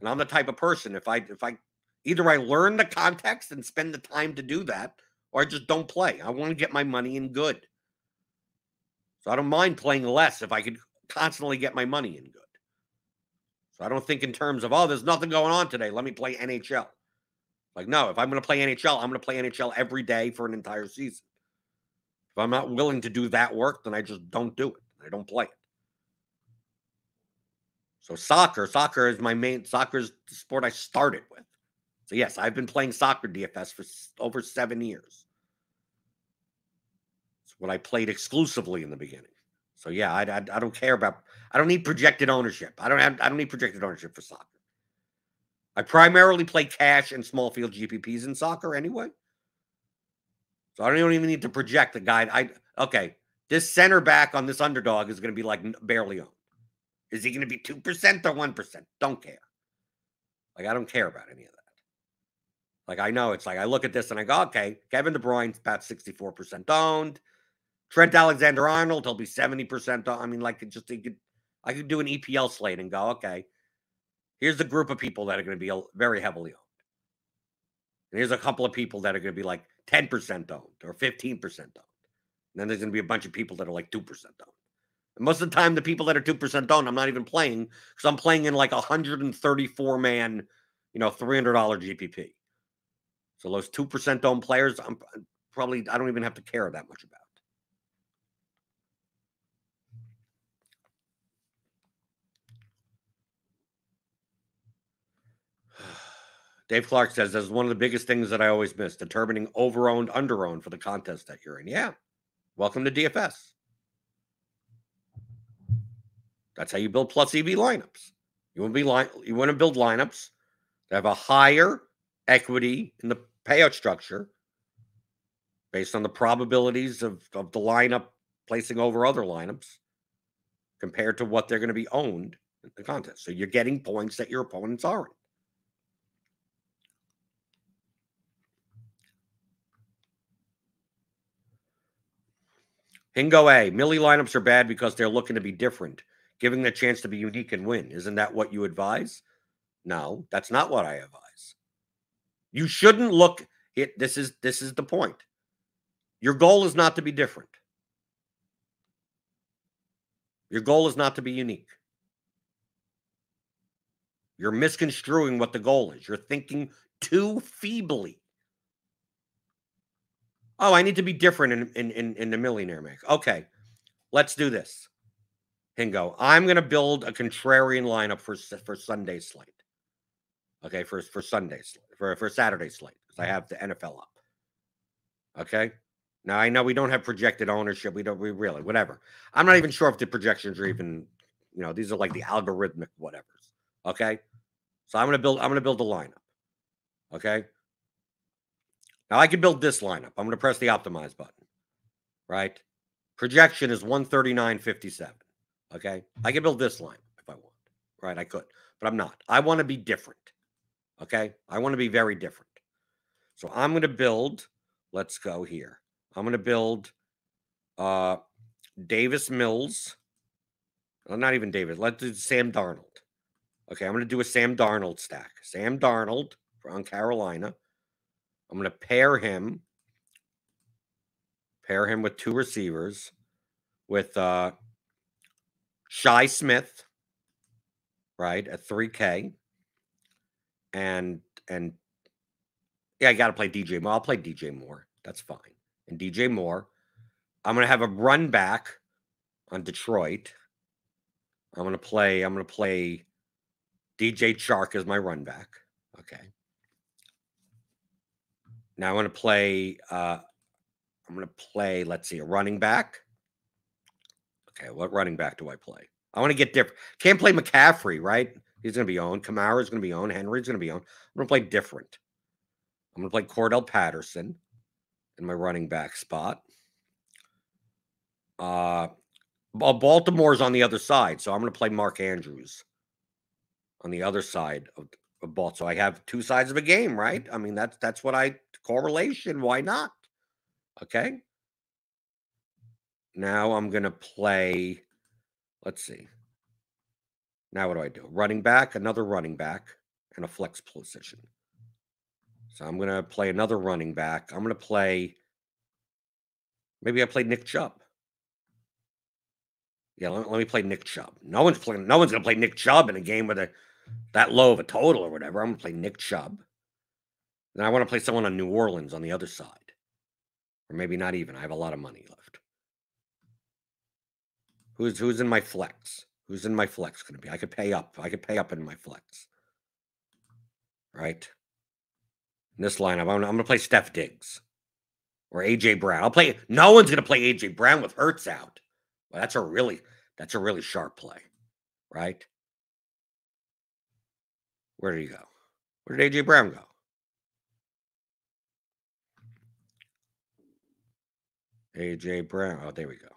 And I'm the type of person, if I if I either I learn the context and spend the time to do that, or I just don't play. I want to get my money in good. So I don't mind playing less if I could constantly get my money in good. I don't think in terms of, oh, there's nothing going on today. Let me play NHL. Like, no, if I'm going to play NHL, I'm going to play NHL every day for an entire season. If I'm not willing to do that work, then I just don't do it. I don't play it. So soccer, soccer is my main soccer is the sport I started with. So yes, I've been playing soccer DFS for over seven years. It's what I played exclusively in the beginning. So yeah, I, I, I don't care about. I don't need projected ownership. I don't have. I don't need projected ownership for soccer. I primarily play cash and small field GPPs in soccer anyway. So I don't even need to project the guy. I okay. This center back on this underdog is going to be like barely owned. Is he going to be two percent or one percent? Don't care. Like I don't care about any of that. Like I know it's like I look at this and I go, okay, Kevin De Bruyne's about sixty-four percent owned. Trent Alexander Arnold, he'll be 70%. I mean, like, just he could, I could do an EPL slate and go, okay, here's the group of people that are going to be very heavily owned. And here's a couple of people that are going to be like 10% owned or 15% owned. And then there's going to be a bunch of people that are like 2% owned. And most of the time, the people that are 2% owned, I'm not even playing because I'm playing in like a 134 man, you know, $300 GPP. So those 2% owned players, I'm probably, I don't even have to care that much about. Dave Clark says that's one of the biggest things that I always miss determining over-owned, under-owned for the contest that you're in. Yeah. Welcome to DFS. That's how you build plus EV lineups. You want to be line, you want to build lineups that have a higher equity in the payout structure based on the probabilities of, of the lineup placing over other lineups compared to what they're going to be owned in the contest. So you're getting points that your opponents aren't. Hingo A. Millie lineups are bad because they're looking to be different, giving the chance to be unique and win. Isn't that what you advise? No, that's not what I advise. You shouldn't look it. This is this is the point. Your goal is not to be different. Your goal is not to be unique. You're misconstruing what the goal is. You're thinking too feebly. Oh, I need to be different in in in, in the millionaire make. Okay, let's do this. Hingo, I'm going to build a contrarian lineup for for Sunday slate. Okay, for for Sunday for for Saturday slate because I have the NFL up. Okay. Now I know we don't have projected ownership. We don't. We really whatever. I'm not even sure if the projections are even. You know, these are like the algorithmic whatevers. Okay. So I'm gonna build. I'm gonna build a lineup. Okay. Now I can build this lineup. I'm going to press the optimize button. Right? Projection is 139.57. Okay. I can build this line if I want. Right? I could, but I'm not. I want to be different. Okay. I want to be very different. So I'm going to build, let's go here. I'm going to build uh Davis Mills. Well, not even Davis. Let's do Sam Darnold. Okay, I'm going to do a Sam Darnold stack. Sam Darnold on Carolina. I'm going to pair him, pair him with two receivers, with uh, Shi Smith, right at 3K, and and yeah, I got to play DJ Moore. I'll play DJ Moore. That's fine. And DJ Moore, I'm going to have a run back on Detroit. I'm going to play. I'm going to play DJ Chark as my run back. Okay. Now I want to play. Uh, I'm going to play. Let's see, a running back. Okay, what running back do I play? I want to get different. Can't play McCaffrey, right? He's going to be owned. Kamara is going to be owned. Henry's going to be owned. I'm going to play different. I'm going to play Cordarrelle Patterson in my running back spot. Uh, Baltimore's on the other side, so I'm going to play Mark Andrews on the other side of, of Balt. So I have two sides of a game, right? I mean, that's that's what I correlation. Why not? Okay. Now I'm going to play. Let's see. Now what do I do? Running back, another running back, and a flex position. So I'm going to play another running back. I'm going to play. Maybe I play Nick Chubb. Yeah, let, let me play Nick Chubb. No one's playing. No one's going to play Nick Chubb in a game with a that low of a total or whatever. I'm going to play Nick Chubb. Then I want to play someone on New Orleans on the other side. Or maybe not even. I have a lot of money left. Who's who's in my flex? Who's in my flex going to be? I could pay up. I could pay up in my flex. Right? In this lineup, I'm, I'm going to play Steph Diggs or AJ Brown. I'll play. No one's going to play AJ Brown with Hurts out. Well, that's a really that's a really sharp play, right? Where did he go? Where did AJ Brown go? AJ Brown. Oh, there we go.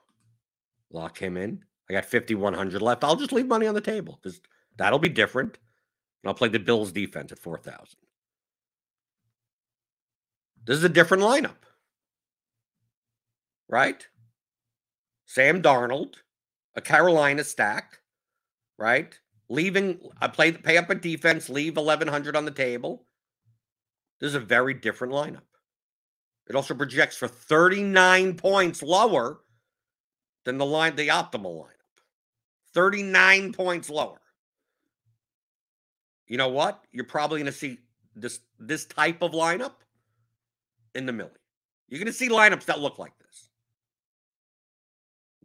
Lock him in. I got 5,100 left. I'll just leave money on the table because that'll be different. And I'll play the Bills defense at 4,000. This is a different lineup, right? Sam Darnold, a Carolina stack, right? Leaving, I play, pay up a defense, leave 1,100 on the table. This is a very different lineup. It also projects for 39 points lower than the line, the optimal lineup. 39 points lower. You know what? You're probably going to see this this type of lineup in the millie. You're going to see lineups that look like this.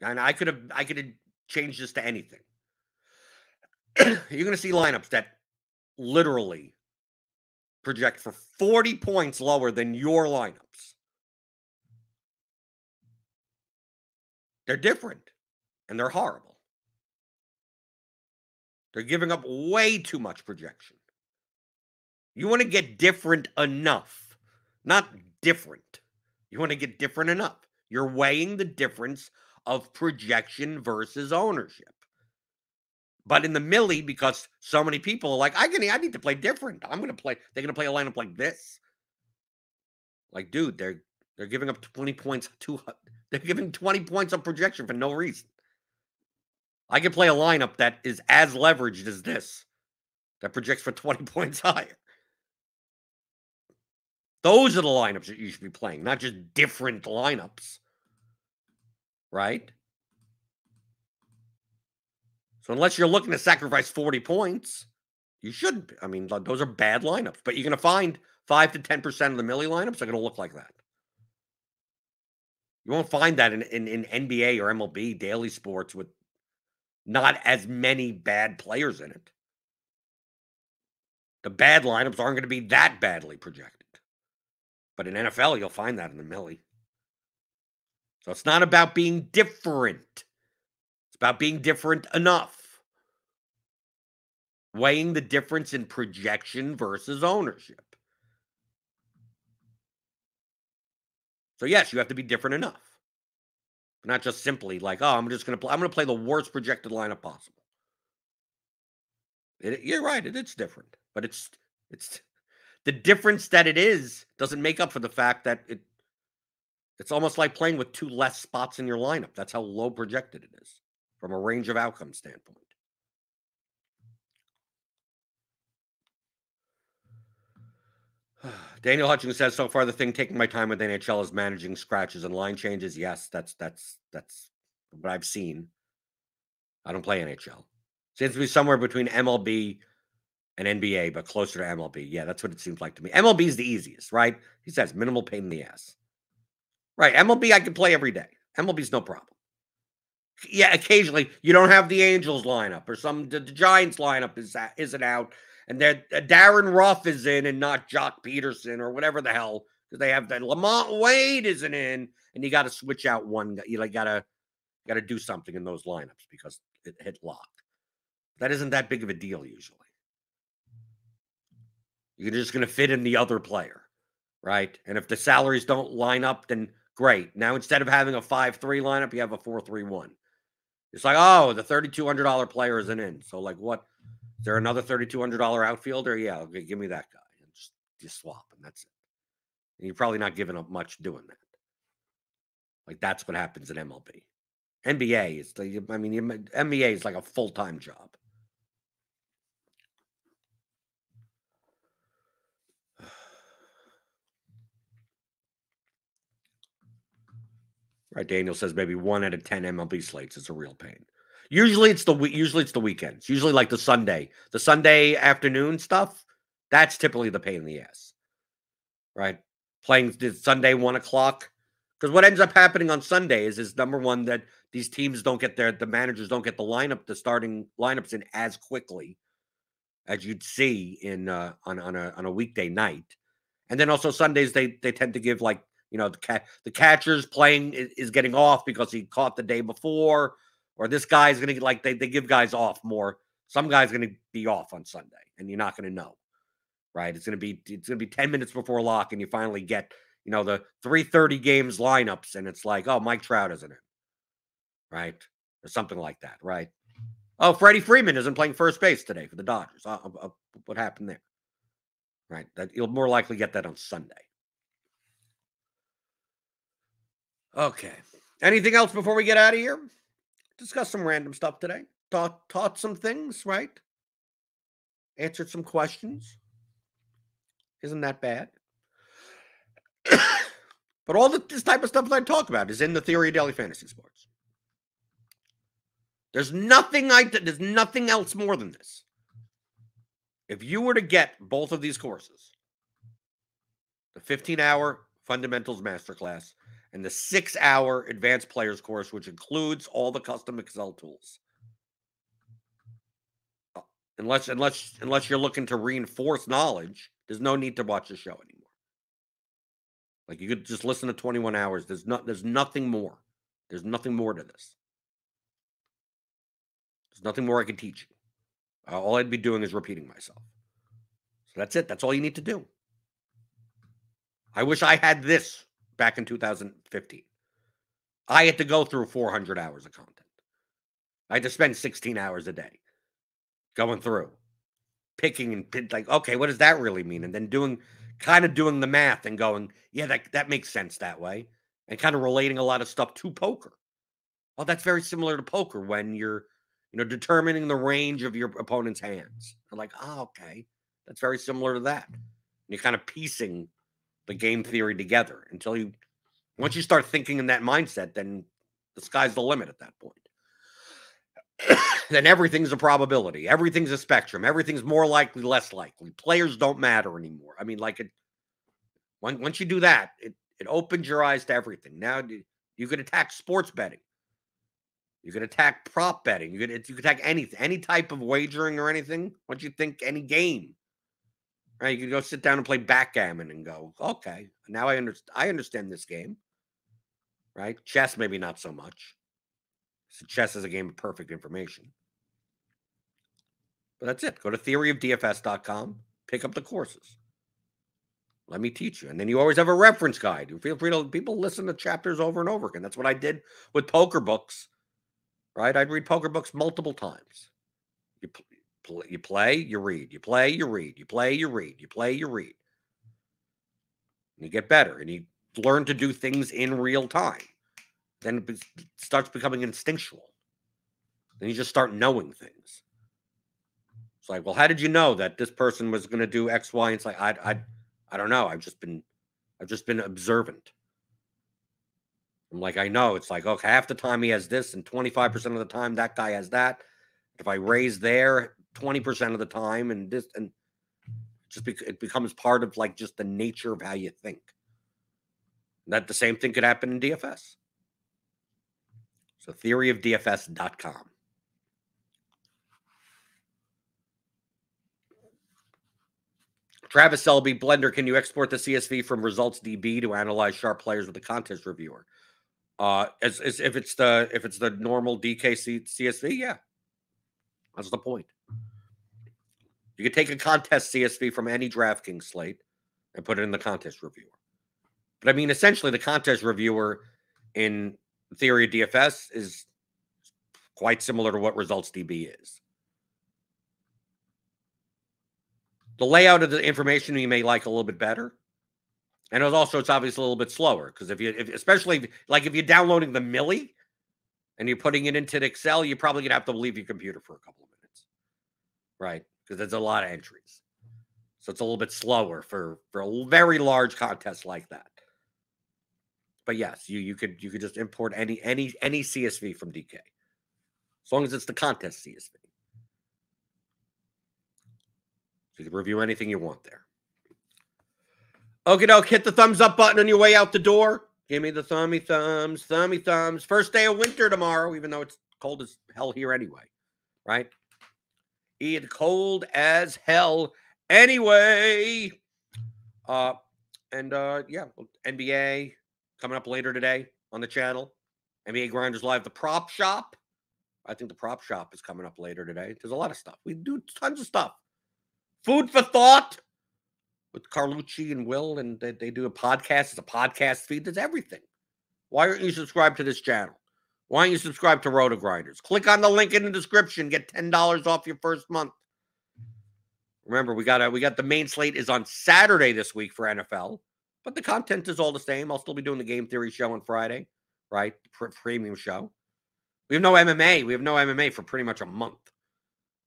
And I could have I could have changed this to anything. [CLEARS THROAT] You're going to see lineups that literally project for 40 points lower than your lineups. They're different and they're horrible. They're giving up way too much projection. You want to get different enough, not different. You want to get different enough. You're weighing the difference of projection versus ownership. But in the millie, because so many people are like, I can I need to play different. I'm gonna play, they're gonna play a lineup like this. Like, dude, they're They're giving up 20 points. To, [LAUGHS] they're giving 20 points on projection for no reason. I can play a lineup that is as leveraged as this, that projects for 20 [LAUGHS] points higher. Those are the lineups that you should be playing, not just different lineups. Right? So unless you're looking to sacrifice 40 points, you shouldn't. I mean, those are bad lineups, but you're going to find 5 to 10% of the Millie lineups are going to look like that. You won't find that in, in, in NBA or MLB daily sports with not as many bad players in it. The bad lineups aren't going to be that badly projected. But in NFL, you'll find that in the Millie. So it's not about being different. About being different enough. Weighing the difference in projection versus ownership. So yes, you have to be different enough. Not just simply like, oh, I'm just gonna play. I'm gonna play the worst projected lineup possible. It, you're right. It, it's different, but it's it's the difference that it is doesn't make up for the fact that it it's almost like playing with two less spots in your lineup. That's how low projected it is from a range of outcome standpoint. [SIGHS] Daniel Hutchings says so far the thing taking my time with NHL is managing scratches and line changes. Yes, that's that's that's what I've seen. I don't play NHL. Seems to be somewhere between MLB and NBA, but closer to MLB. Yeah, that's what it seems like to me. MLB is the easiest, right? He says minimal pain in the ass. Right. MLB I can play every day. MLB's no problem. Yeah, occasionally you don't have the Angels lineup or some the, the Giants lineup is isn't out and that uh, Darin Ruf is in and not Joc Pederson or whatever the hell because they have that LaMonte Wade isn't in, and you got to switch out one. You like gotta got to do something in those lineups because it hit lock. That isn't that big of a deal usually. You're just to fit in the other player, right? And if the salaries don't line up, then great. Now instead of having a five-three lineup, you have a four-three-one. It's like, oh, the thirty-two hundred dollar player isn't in. So like, what? Is there another $3,200 outfielder? Yeah, okay, give me that guy. And just, just swap, and that's it. And you're probably not giving up much doing that. Like that's what happens in MLB. NBA is, like, I mean, NBA is like a full time job. Right, Daniel says maybe one out of ten MLB slates is a real pain. Usually it's the usually it's the weekends. Usually like the Sunday, the Sunday afternoon stuff. That's typically the pain in the ass, right? Playing Sunday one o'clock because what ends up happening on Sundays is number one that these teams don't get their the managers don't get the lineup the starting lineups in as quickly as you'd see in uh, on on a on a weekday night, and then also Sundays they they tend to give like you know the the catcher's playing is, getting off because he caught the day before or this guy's going to like they, they give guys off more. Some guy's going to be off on Sunday, and you're not going to know, right? It's going to be it's going to be ten minutes before lock, and you finally get you know the three thirty games lineups, and it's like, oh, Mike Trout isn't it, right, or something like that, right? Oh, Freddie Freeman isn't playing first base today for the Dodgers. Uh, uh, what happened there? Right, that you'll more likely get that on Sunday. Okay. Anything else before we get out of here? discussed some random stuff today. Taught taught some things, right? Answered some questions. Isn't that bad? [COUGHS] but all the, this type of stuff that I talk about is in the theory of daily fantasy sports. There's nothing I there's nothing else more than this. If you were to get both of these courses, the 15 hour fundamentals masterclass and the six hour advanced players course, which includes all the custom Excel tools. Uh, unless unless unless you're looking to reinforce knowledge, there's no need to watch the show anymore. Like you could just listen to 21 hours. There's not there's nothing more. There's nothing more to this. There's nothing more I can teach you. Uh, all I'd be doing is repeating myself. So that's it. That's all you need to do. I wish I had this back in 2015. I had to go through 400 hours of content. I had to spend 16 hours a day going through, picking and like, okay, what does that really mean? And then doing, kind of doing the math and going, yeah, that, that makes sense that way, and kind of relating a lot of stuff to poker. Well, that's very similar to poker when you're, you know, determining the range of your opponent's hands. Like, oh, okay. That's very similar to that. And you're kind of piecing the game theory together until you once you start thinking in that mindset, then the sky's the limit at that point. [COUGHS] then everything's a probability. Everything's a spectrum. Everything's more likely, less likely. Players don't matter anymore. I mean, like it. once you do that, it it opens your eyes to everything. Now you could attack sports betting. You could attack prop betting. You could you could attack anything, any type of wagering or anything. What you think? Any game. Right? You go sit down and play backgammon and go, okay, now I understand. I understand this game right? Chess, maybe not so much. So chess is a game of perfect information. But that's it. Go to theoryofdfs.com, pick up the courses. Let me teach you. And then you always have a reference guide. You feel free to people listen to chapters over and over again. That's what I did with poker books, right? I'd read poker books multiple times. You, play, you read. You play, you read. You play, you read. You play, you read. And you get better and you learn to do things in real time. Then it starts becoming instinctual. Then you just start knowing things. It's like, well, how did you know that this person was going to do X, Y? And it's like, I, I, I don't know. I've just been, I've just been observant. I'm like, I know. It's like, okay, half the time he has this, and 25% of the time that guy has that. If I raise there 20% of the time, and this, and just be, it becomes part of like just the nature of how you think. That the same thing could happen in DFS. So theoryofdfs.com. Travis Selby, Blender, can you export the CSV from Results DB to analyze sharp players with a contest reviewer? Uh, as, as if it's the if it's the normal DKC CSV, yeah, that's the point. You could take a contest CSV from any DraftKings slate and put it in the contest reviewer. But I mean, essentially, the contest reviewer in theory of DFS is quite similar to what results DB is. The layout of the information you may like a little bit better. And it also, it's obviously a little bit slower because if you, if, especially like if you're downloading the Millie and you're putting it into Excel, you're probably gonna have to leave your computer for a couple of minutes, right? Because there's a lot of entries, so it's a little bit slower for for a very large contest like that. But yes, you you could you could just import any any any CSV from DK, as long as it's the contest CSV. You can review anything you want there. Okay, doke, hit the thumbs up button on your way out the door. Give me the thummy thumbs, thummy thumbs. First day of winter tomorrow, even though it's cold as hell here anyway, right? It's cold as hell anyway. Uh, and uh, yeah, NBA, coming up later today on the channel. NBA Grinders Live, the prop shop. I think the prop shop is coming up later today. There's a lot of stuff. We do tons of stuff. Food for thought with Carlucci and Will, and they, they do a podcast. It's a podcast feed. There's everything. Why aren't you subscribed to this channel? Why don't you subscribe to RotoGrinders? Click on the link in the description. Get ten dollars off your first month. Remember, we got a, we got the main slate is on Saturday this week for NFL. But the content is all the same. I'll still be doing the game theory show on Friday, right? Pr- premium show. We have no MMA. We have no MMA for pretty much a month.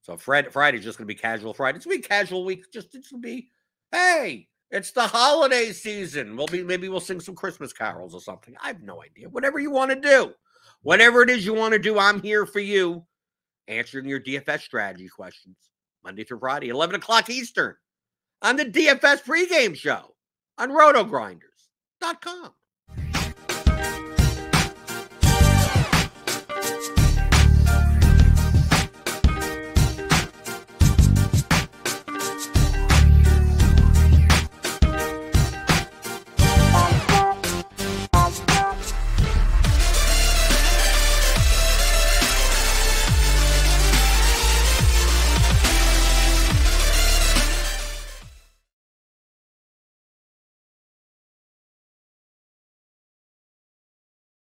So Fred Friday's just gonna be casual Friday. It's gonna be casual week. Just it's gonna be, hey, it's the holiday season. We'll be maybe we'll sing some Christmas carols or something. I have no idea. Whatever you want to do. Whatever it is you want to do, I'm here for you. Answering your DFS strategy questions. Monday through Friday, 11 o'clock Eastern on the DFS pregame show on rotogrinders.com.